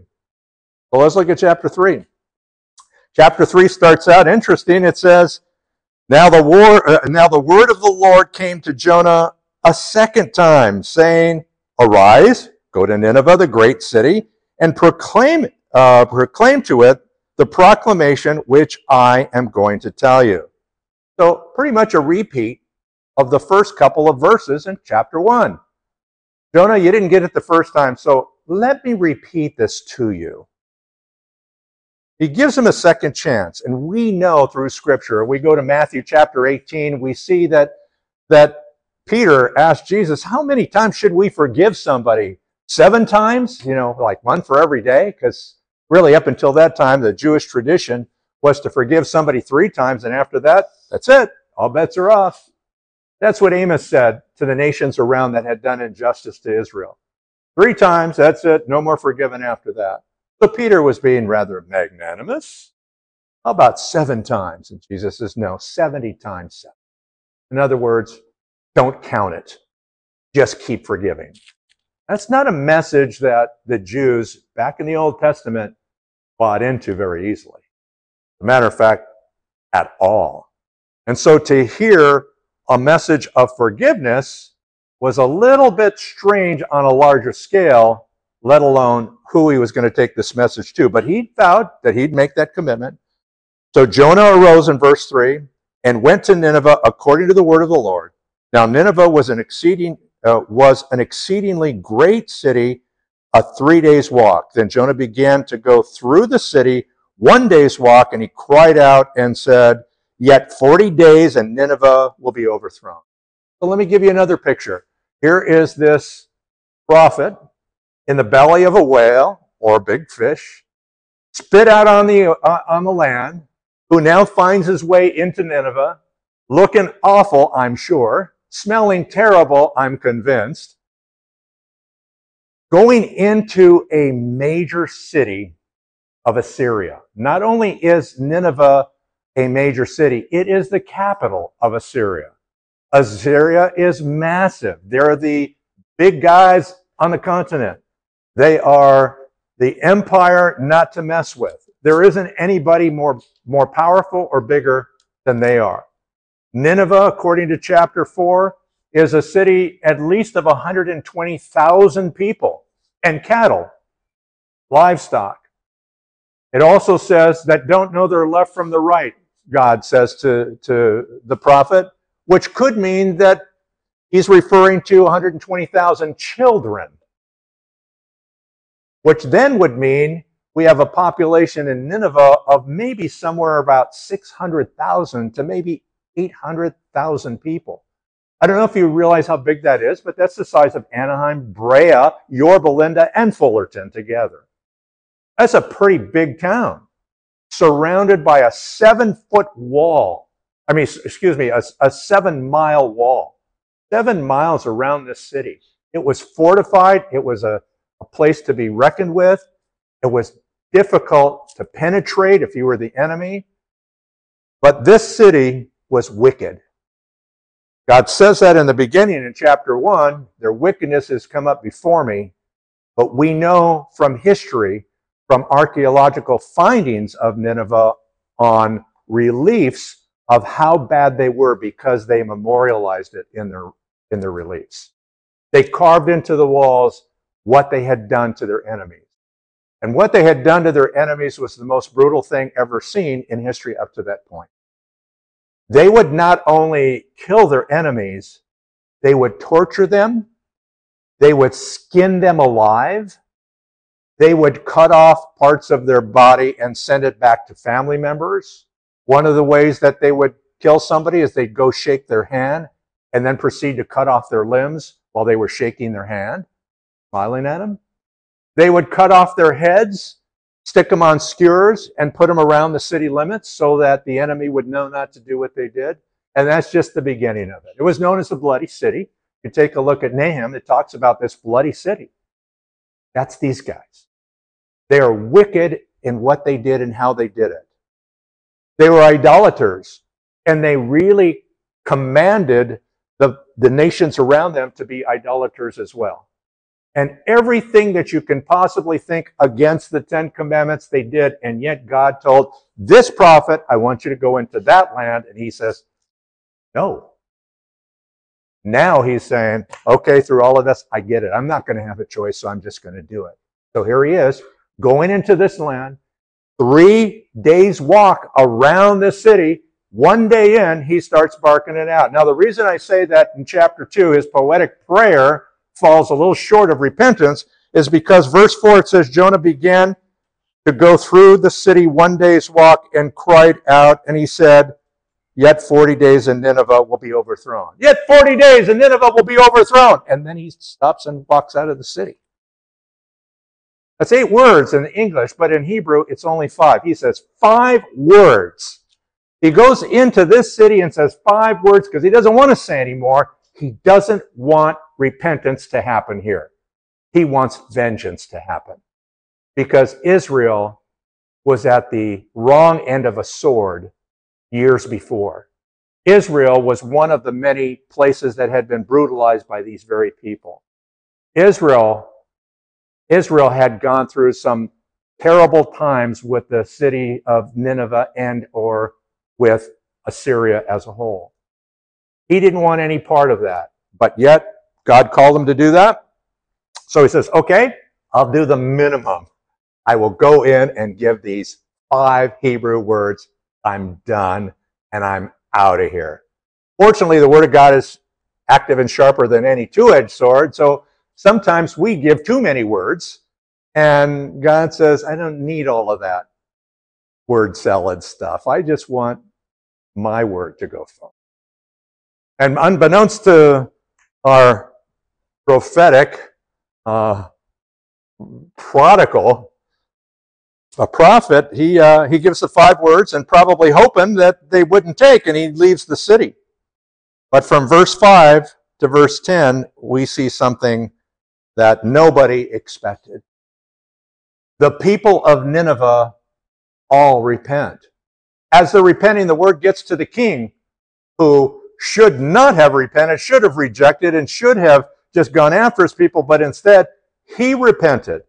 Well, let's look at chapter 3. Chapter 3 starts out interesting. It says, now the, war, uh, now the word of the Lord came to Jonah a second time, saying, Arise, go to Nineveh, the great city, and proclaim, uh, proclaim to it the proclamation which I am going to tell you. So, pretty much a repeat of the first couple of verses in chapter 1. Jonah, you didn't get it the first time, so let me repeat this to you. He gives him a second chance. And we know through Scripture, we go to Matthew chapter 18, we see that, that Peter asked Jesus, How many times should we forgive somebody? Seven times? You know, like one for every day? Because really, up until that time, the Jewish tradition was to forgive somebody three times, and after that, that's it. All bets are off. That's what Amos said to the nations around that had done injustice to Israel. Three times, that's it. No more forgiven after that. So Peter was being rather magnanimous. How about seven times? And Jesus says, no, 70 times seven. In other words, don't count it. Just keep forgiving. That's not a message that the Jews back in the Old Testament bought into very easily. As a matter of fact, at all. And so to hear a message of forgiveness was a little bit strange on a larger scale, let alone who he was going to take this message to, but he vowed that he'd make that commitment. So Jonah arose in verse 3 and went to Nineveh according to the word of the Lord. Now Nineveh was an exceeding uh, was an exceedingly great city, a 3 days walk. Then Jonah began to go through the city one day's walk and he cried out and said, "Yet 40 days and Nineveh will be overthrown." So let me give you another picture. Here is this prophet in the belly of a whale or a big fish, spit out on the, uh, on the land, who now finds his way into Nineveh, looking awful, I'm sure, smelling terrible, I'm convinced, going into a major city of Assyria. Not only is Nineveh a major city, it is the capital of Assyria. Assyria is massive. They're the big guys on the continent. They are the empire not to mess with. There isn't anybody more, more powerful or bigger than they are. Nineveh, according to chapter 4, is a city at least of 120,000 people and cattle, livestock. It also says that don't know their left from the right, God says to, to the prophet, which could mean that he's referring to 120,000 children, which then would mean we have a population in Nineveh of maybe somewhere about 600,000 to maybe 800,000 people. I don't know if you realize how big that is, but that's the size of Anaheim, Brea, Yorba Linda, and Fullerton together. That's a pretty big town, surrounded by a seven foot wall. I mean, excuse me, a, a seven mile wall, seven miles around this city. It was fortified. It was a, a place to be reckoned with. It was difficult to penetrate if you were the enemy. But this city was wicked. God says that in the beginning in chapter 1 their wickedness has come up before me. But we know from history, from archaeological findings of Nineveh on reliefs of how bad they were because they memorialized it in their, in their reliefs. They carved into the walls what they had done to their enemies. And what they had done to their enemies was the most brutal thing ever seen in history up to that point. They would not only kill their enemies, they would torture them, they would skin them alive, they would cut off parts of their body and send it back to family members. One of the ways that they would kill somebody is they'd go shake their hand and then proceed to cut off their limbs while they were shaking their hand, smiling at them. They would cut off their heads stick them on skewers and put them around the city limits so that the enemy would know not to do what they did. And that's just the beginning of it. It was known as the bloody city. You take a look at Nahum, it talks about this bloody city. That's these guys. They are wicked in what they did and how they did it. They were idolaters, and they really commanded the, the nations around them to be idolaters as well and everything that you can possibly think against the Ten Commandments they did. And yet God told this prophet, I want you to go into that land. And he says, no. Now he's saying, okay, through all of this, I get it. I'm not going to have a choice, so I'm just going to do it. So here he is going into this land, three days walk around the city. One day in, he starts barking it out. Now, the reason I say that in chapter two, his poetic prayer falls a little short of repentance is because verse 4 it says Jonah began to go through the city one day's walk and cried out, and he said, Yet 40 days and Nineveh will be overthrown. Yet 40 days and Nineveh will be overthrown. And then he stops and walks out of the city. That's eight words in English, but in Hebrew it's only five. He says five words. He goes into this city and says five words because he doesn't want to say anymore. He doesn't want repentance to happen here. He wants vengeance to happen. Because Israel was at the wrong end of a sword years before. Israel was one of the many places that had been brutalized by these very people. Israel, Israel had gone through some terrible times with the city of Nineveh and or with Assyria as a whole. He didn't want any part of that. But yet, God called him to do that. So he says, okay, I'll do the minimum. I will go in and give these five Hebrew words. I'm done and I'm out of here. Fortunately, the word of God is active and sharper than any two-edged sword. So sometimes we give too many words and God says, I don't need all of that word salad stuff. I just want my word to go forward. And unbeknownst to our prophetic uh, prodigal, a prophet, he, uh, he gives the five words and probably hoping that they wouldn't take, and he leaves the city. But from verse 5 to verse 10, we see something that nobody expected. The people of Nineveh all repent. As they're repenting, the word gets to the king, who should not have repented, should have rejected, and should have just gone after his people, but instead he repented.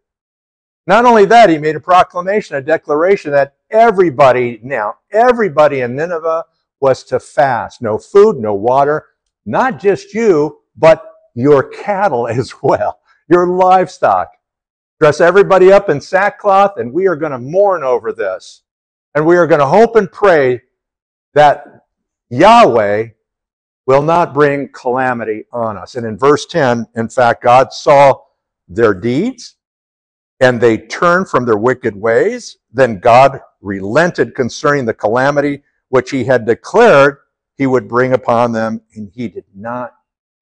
Not only that, he made a proclamation, a declaration that everybody now, everybody in Nineveh was to fast. No food, no water, not just you, but your cattle [laughs] as well, your livestock. Dress everybody up in sackcloth, and we are going to mourn over this. And we are going to hope and pray that Yahweh will not bring calamity on us. And in verse 10, in fact, God saw their deeds and they turned from their wicked ways. Then God relented concerning the calamity which he had declared he would bring upon them, and he did not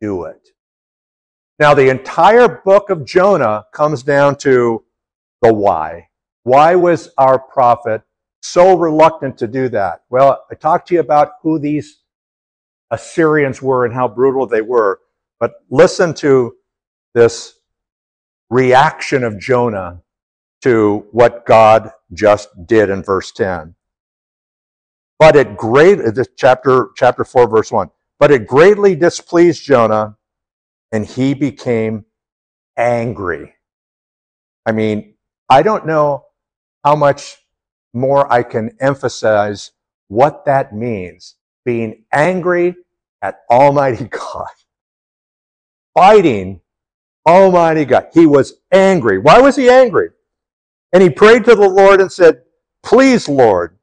do it. Now, the entire book of Jonah comes down to the why. Why was our prophet so reluctant to do that? Well, I talked to you about who these Assyrians were and how brutal they were, but listen to this reaction of Jonah to what God just did in verse 10. But it great uh, this chapter chapter 4 verse 1. But it greatly displeased Jonah and he became angry. I mean, I don't know how much more I can emphasize what that means. Being angry at Almighty [laughs] God. Fighting Almighty God. He was angry. Why was he angry? And he prayed to the Lord and said, Please, Lord,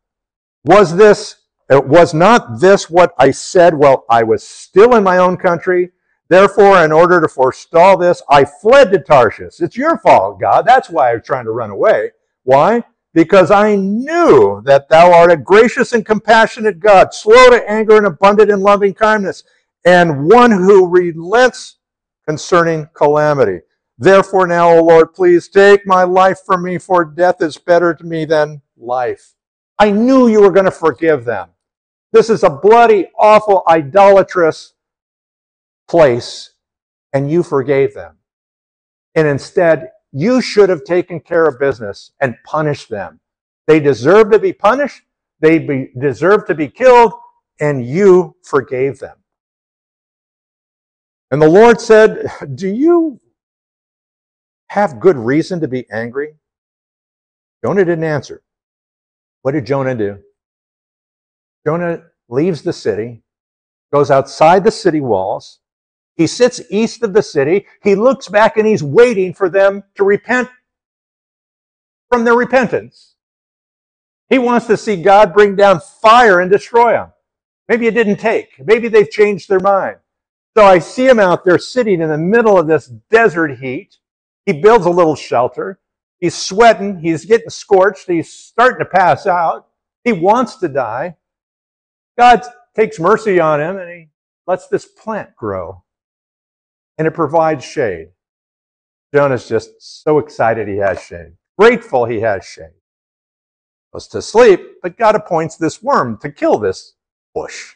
was this, uh, was not this what I said while I was still in my own country? Therefore, in order to forestall this, I fled to Tarshish. It's your fault, God. That's why I was trying to run away. Why? Because I knew that thou art a gracious and compassionate God, slow to anger and abundant in loving kindness, and one who relents concerning calamity. Therefore, now, O Lord, please take my life from me, for death is better to me than life. I knew you were going to forgive them. This is a bloody, awful, idolatrous place, and you forgave them. And instead, you should have taken care of business and punished them. They deserve to be punished, they be, deserve to be killed, and you forgave them. And the Lord said, [laughs] Do you have good reason to be angry? Jonah didn't answer. What did Jonah do? Jonah leaves the city, goes outside the city walls. He sits east of the city. He looks back and he's waiting for them to repent from their repentance. He wants to see God bring down fire and destroy them. Maybe it didn't take. Maybe they've changed their mind. So I see him out there sitting in the middle of this desert heat. He builds a little shelter. He's sweating. He's getting scorched. He's starting to pass out. He wants to die. God takes mercy on him and he lets this plant grow. And it provides shade. Jonah's just so excited he has shade, grateful he has shade. Goes to sleep, but God appoints this worm to kill this bush.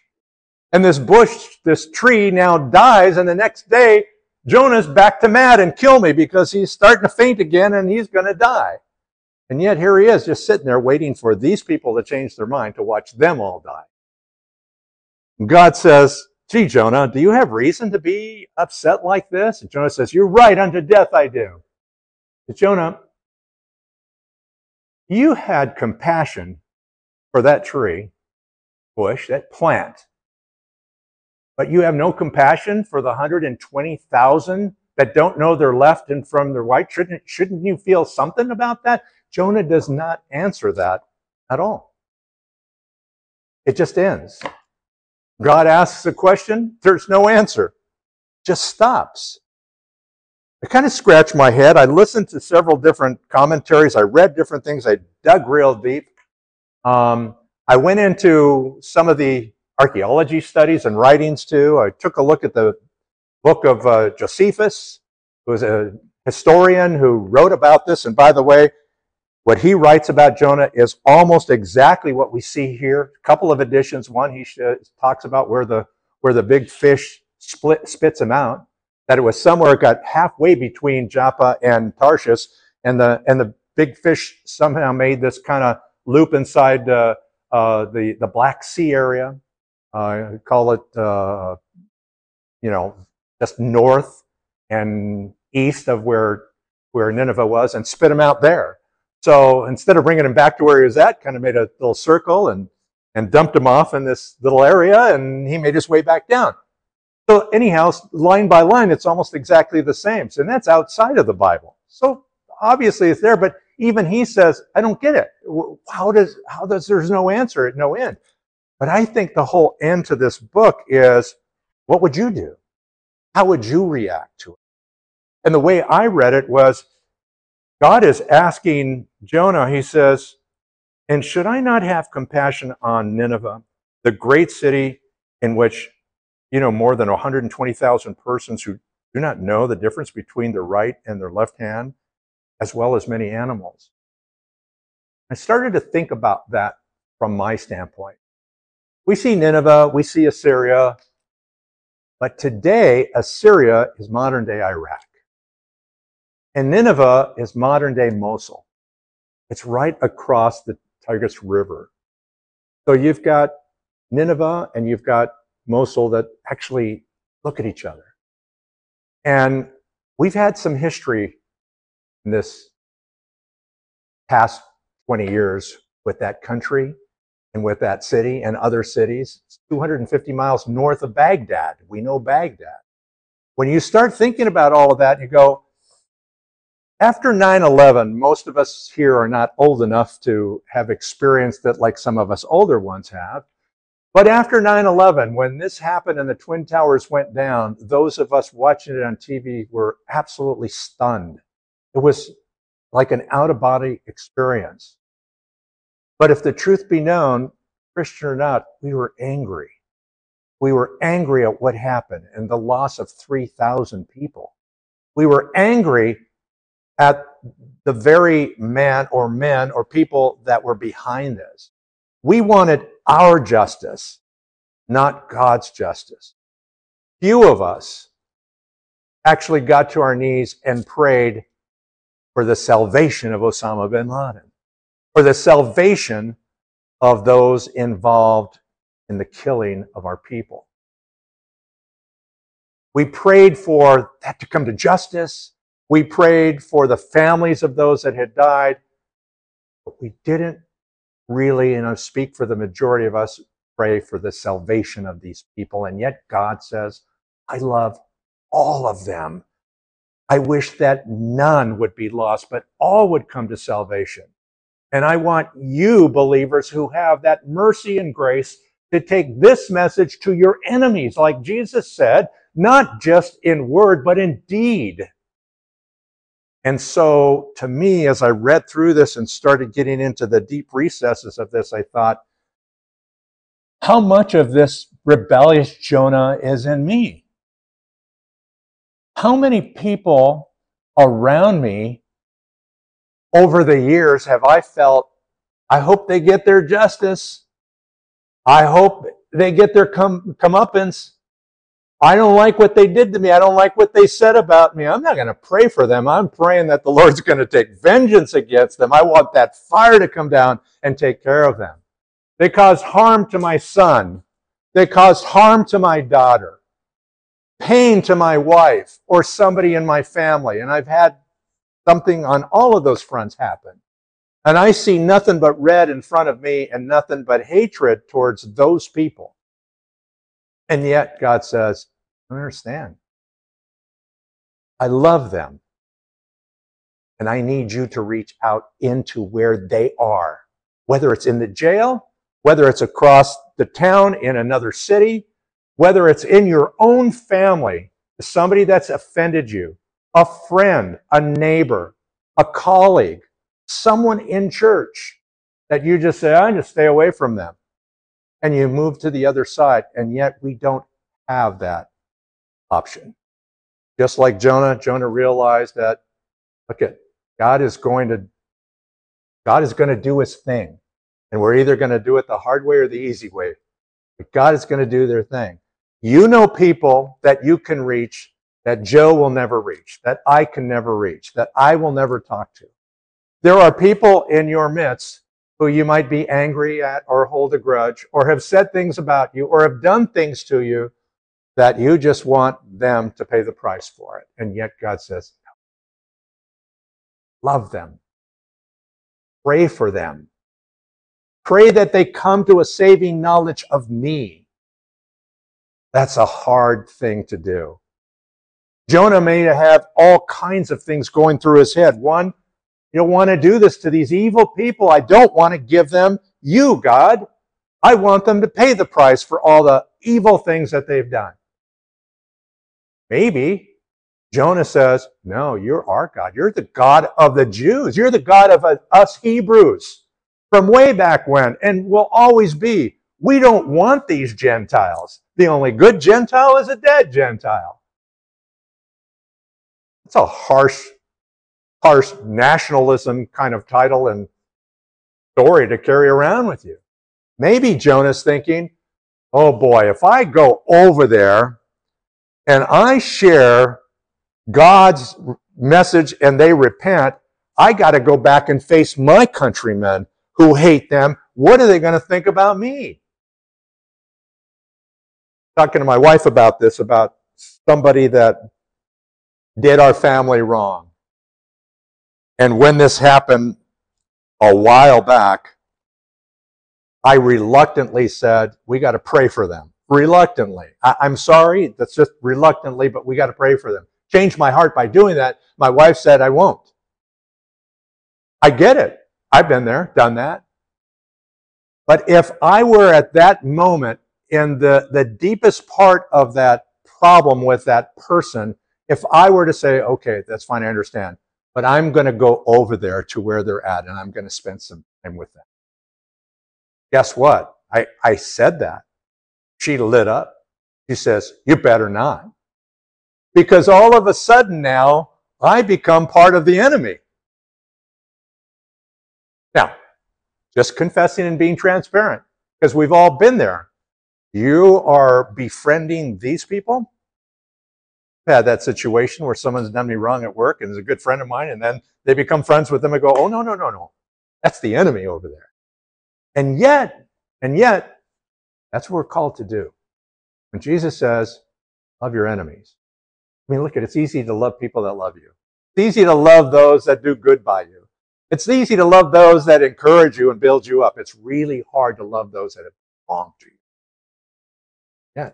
And this bush, this tree now dies, and the next day, Jonah's back to mad and kill me because he's starting to faint again and he's going to die. And yet here he is just sitting there waiting for these people to change their mind to watch them all die. God says, Gee, Jonah, do you have reason to be upset like this? And Jonah says, You're right, unto death I do. But Jonah, you had compassion for that tree, bush, that plant but you have no compassion for the 120,000 that don't know their left and from their right? Shouldn't, shouldn't you feel something about that? Jonah does not answer that at all. It just ends. God asks a question, there's no answer. Just stops. I kind of scratched my head. I listened to several different commentaries. I read different things. I dug real deep. Um, I went into some of the archaeology studies and writings too. I took a look at the book of uh, Josephus, who was a historian who wrote about this. And by the way, what he writes about Jonah is almost exactly what we see here. A couple of additions. One, he talks about where the where the big fish split spits him out. That it was somewhere it got halfway between Joppa and Tarshish, and the and the big fish somehow made this kind of loop inside uh, uh, the the Black Sea area. Uh, call it, uh, you know, just north and east of where where Nineveh was, and spit him out there. So instead of bringing him back to where he was at, kind of made a little circle and and dumped him off in this little area, and he made his way back down. So, anyhow, line by line, it's almost exactly the same. So, and that's outside of the Bible. So, obviously, it's there, but even he says, I don't get it. How does, how does, there's no answer at no end. But I think the whole end to this book is, what would you do? How would you react to it? And the way I read it was, God is asking Jonah, he says, and should I not have compassion on Nineveh, the great city in which, you know, more than 120,000 persons who do not know the difference between their right and their left hand, as well as many animals? I started to think about that from my standpoint. We see Nineveh, we see Assyria, but today Assyria is modern day Iraq. And Nineveh is modern day Mosul. It's right across the Tigris River. So you've got Nineveh and you've got Mosul that actually look at each other. And we've had some history in this past 20 years with that country and with that city and other cities. It's 250 miles north of Baghdad. We know Baghdad. When you start thinking about all of that, you go, after 9 11, most of us here are not old enough to have experienced it like some of us older ones have. But after 9 11, when this happened and the Twin Towers went down, those of us watching it on TV were absolutely stunned. It was like an out of body experience. But if the truth be known, Christian or not, we were angry. We were angry at what happened and the loss of 3,000 people. We were angry at the very man or men or people that were behind this. We wanted our justice, not God's justice. Few of us actually got to our knees and prayed for the salvation of Osama bin Laden, for the salvation of those involved in the killing of our people. We prayed for that to come to justice. We prayed for the families of those that had died, but we didn't really, and I speak for the majority of us, pray for the salvation of these people. And yet God says, I love all of them. I wish that none would be lost, but all would come to salvation. And I want you, believers who have that mercy and grace, to take this message to your enemies, like Jesus said, not just in word, but in deed. And so, to me, as I read through this and started getting into the deep recesses of this, I thought, how much of this rebellious Jonah is in me? How many people around me over the years have I felt, I hope they get their justice. I hope they get their come, comeuppance. I don't like what they did to me. I don't like what they said about me. I'm not going to pray for them. I'm praying that the [laughs] Lord's going to take vengeance against them. I want that fire to come down and take care of them. They caused harm to my son. They caused harm to my daughter, pain to my wife or somebody in my family. And I've had something on all of those fronts happen. And I see nothing but red in front of me and nothing but hatred towards those people. And yet God says, I understand. I love them. And I need you to reach out into where they are, whether it's in the jail, whether it's across the town in another city, whether it's in your own family, somebody that's offended you, a friend, a neighbor, a colleague, someone in church that you just say, I just stay away from them and you move to the other side. And yet we don't have that option. Just like Jonah, Jonah realized that, okay, God is going to God is going to do his thing. And we're either going to do it the hard way or the easy way. But God is going to do their thing. You know people that you can reach that Joe will never reach, that I can never reach, that I will never talk to. There are people in your midst who you might be angry at or hold a grudge or have said things about you or have done things to you that you just want them to pay the price for it. And yet God says, love them, pray for them, Pray that they come to a saving knowledge of me. That's a hard thing to do. Jonah may have all kinds of things going through his head. One, don't want to do this to these evil people. I don't want to give them you, God. I want them to pay the price for all the evil things that they've done. Maybe Jonah says, No, you're our God. You're the God of the Jews. You're the God of uh, us Hebrews from way back when and will always be. We don't want these Gentiles. The only good Gentile is a dead Gentile. It's a harsh, harsh nationalism kind of title and story to carry around with you. Maybe Jonah's thinking, oh boy, if I go over there and I share God's message and they repent, I got to go back and face my countrymen who hate them. What are they going to think about me? Talking to my wife about this, about somebody that did our family wrong. And when this happened a while back, I reluctantly said, we got to pray for them. Reluctantly. I- am sorry, that's just reluctantly, but we got to pray for them. Changed my heart by doing that. My wife said, I won't. I get it. I've been there, done that. But if I were at that moment in the, the deepest part of that problem with that person, if I were to say, okay, that's fine, I understand, but I'm going to go over there to where they're at and I'm going to spend some time with them. Guess what? I, I said that. She lit up. She says, you better not. Because all of a sudden now, I become part of the enemy. Now, just confessing and being transparent, because we've all been there. You are befriending these people. Had that situation where someone's done me wrong at work and is a good friend of mine, and then they become friends with them and go, oh, no, no, no, no. That's the enemy over there. And yet, and yet, that's what we're called to do. When Jesus says, love your enemies. I mean, look at it. It's easy to love people that love you. It's easy to love those that do good by you. It's easy to love those that encourage you and build you up. It's really hard to love those that have wronged you. Yeah,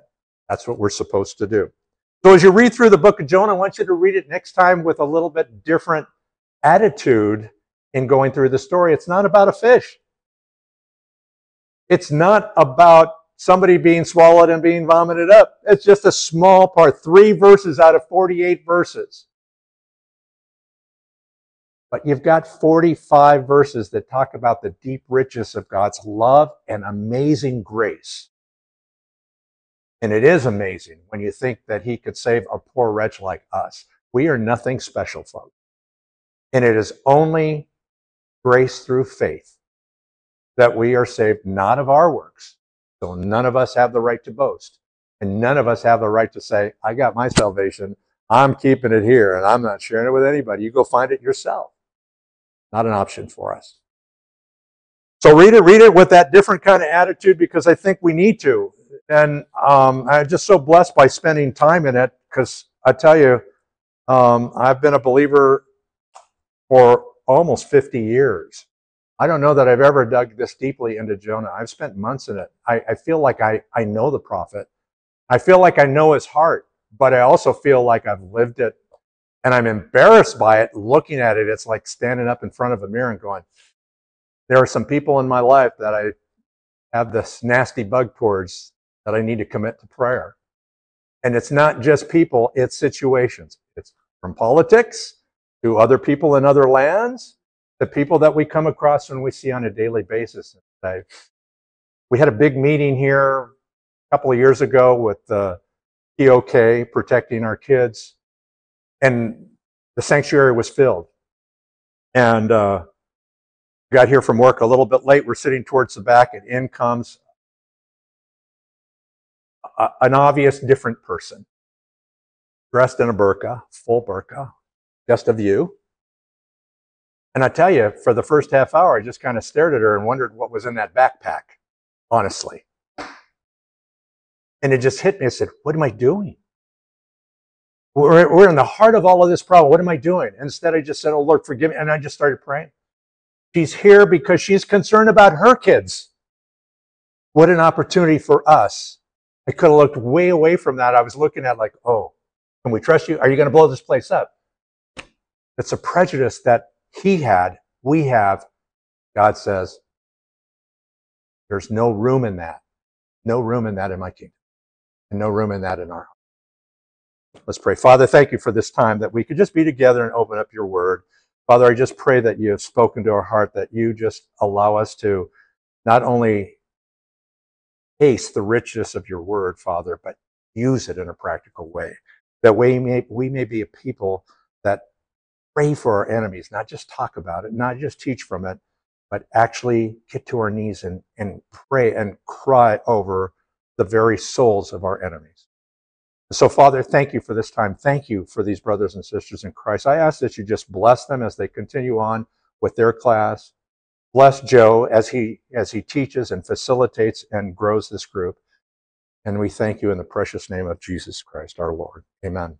that's what we're supposed to do. So as you read through the book of Jonah, I want you to read it next time with a little bit different attitude in going through the story. It's not about a fish. It's not about somebody being swallowed and being vomited up. It's just a small part, three verses out of 48 verses. But you've got 45 verses that talk about the deep riches of God's love and amazing grace. And it is amazing when you think that He could save a poor wretch like us. We are nothing special, folks. And it is only grace through faith that we are saved, not of our works. So none of us have the right to boast. And none of us have the right to say, I got my salvation. I'm keeping it here and I'm not sharing it with anybody. You go find it yourself. Not an option for us. So read it, read it with that different kind of attitude because I think we need to. And um, I'm just so blessed by spending time in it because I tell you, um, I've been a believer for almost 50 years. I don't know that I've ever dug this deeply into Jonah. I've spent months in it. I, I feel like I, I know the prophet. I feel like I know his heart, but I also feel like I've lived it and I'm embarrassed by it. Looking at it, it's like standing up in front of a mirror and going, there are some people in my life that I have this nasty bug towards that I need to commit to prayer. And it's not just people, it's situations. It's from politics to other people in other lands, the people that we come across and we see on a daily basis. we had a big meeting here a couple of years ago with the POK protecting our kids and the sanctuary was filled. And uh, got here from work a little bit late. We're sitting towards the back, and in comes an obvious different person, dressed in a burqa, full burqa, just a view. And I tell you, for the first half hour, I just kind of stared at her and wondered what was in that backpack, honestly. And it just hit me. I said, What am I doing? We're, we're in the heart of all of this problem. What am I doing? Instead, I just said, Oh, Lord, forgive me. And I just started praying. She's here because she's concerned about her kids. What an opportunity for us. I could have looked way away from that. I was looking at like, oh, can we trust you? Are you going to blow this place up? It's a prejudice that he had, we have. God says, there's no room in that. No room in that in my kingdom. And no room in that in our home. Let's pray. Father, thank you for this time that we could just be together and open up your word. Father, I just pray that you have spoken to our heart, that you just allow us to not only taste the richness of your word, Father, but use it in a practical way. That we may, we may be a people that pray for our enemies, not just talk about it, not just teach from it, but actually get to our knees and, and pray and cry over the very souls of our enemies. So, Father, thank you for this time. Thank you for these brothers and sisters in Christ. I ask that you just bless them as they continue on with their class. Bless Joe as he as he teaches and facilitates and grows this group. And we thank you in the precious name of Jesus Christ, our Lord. Amen.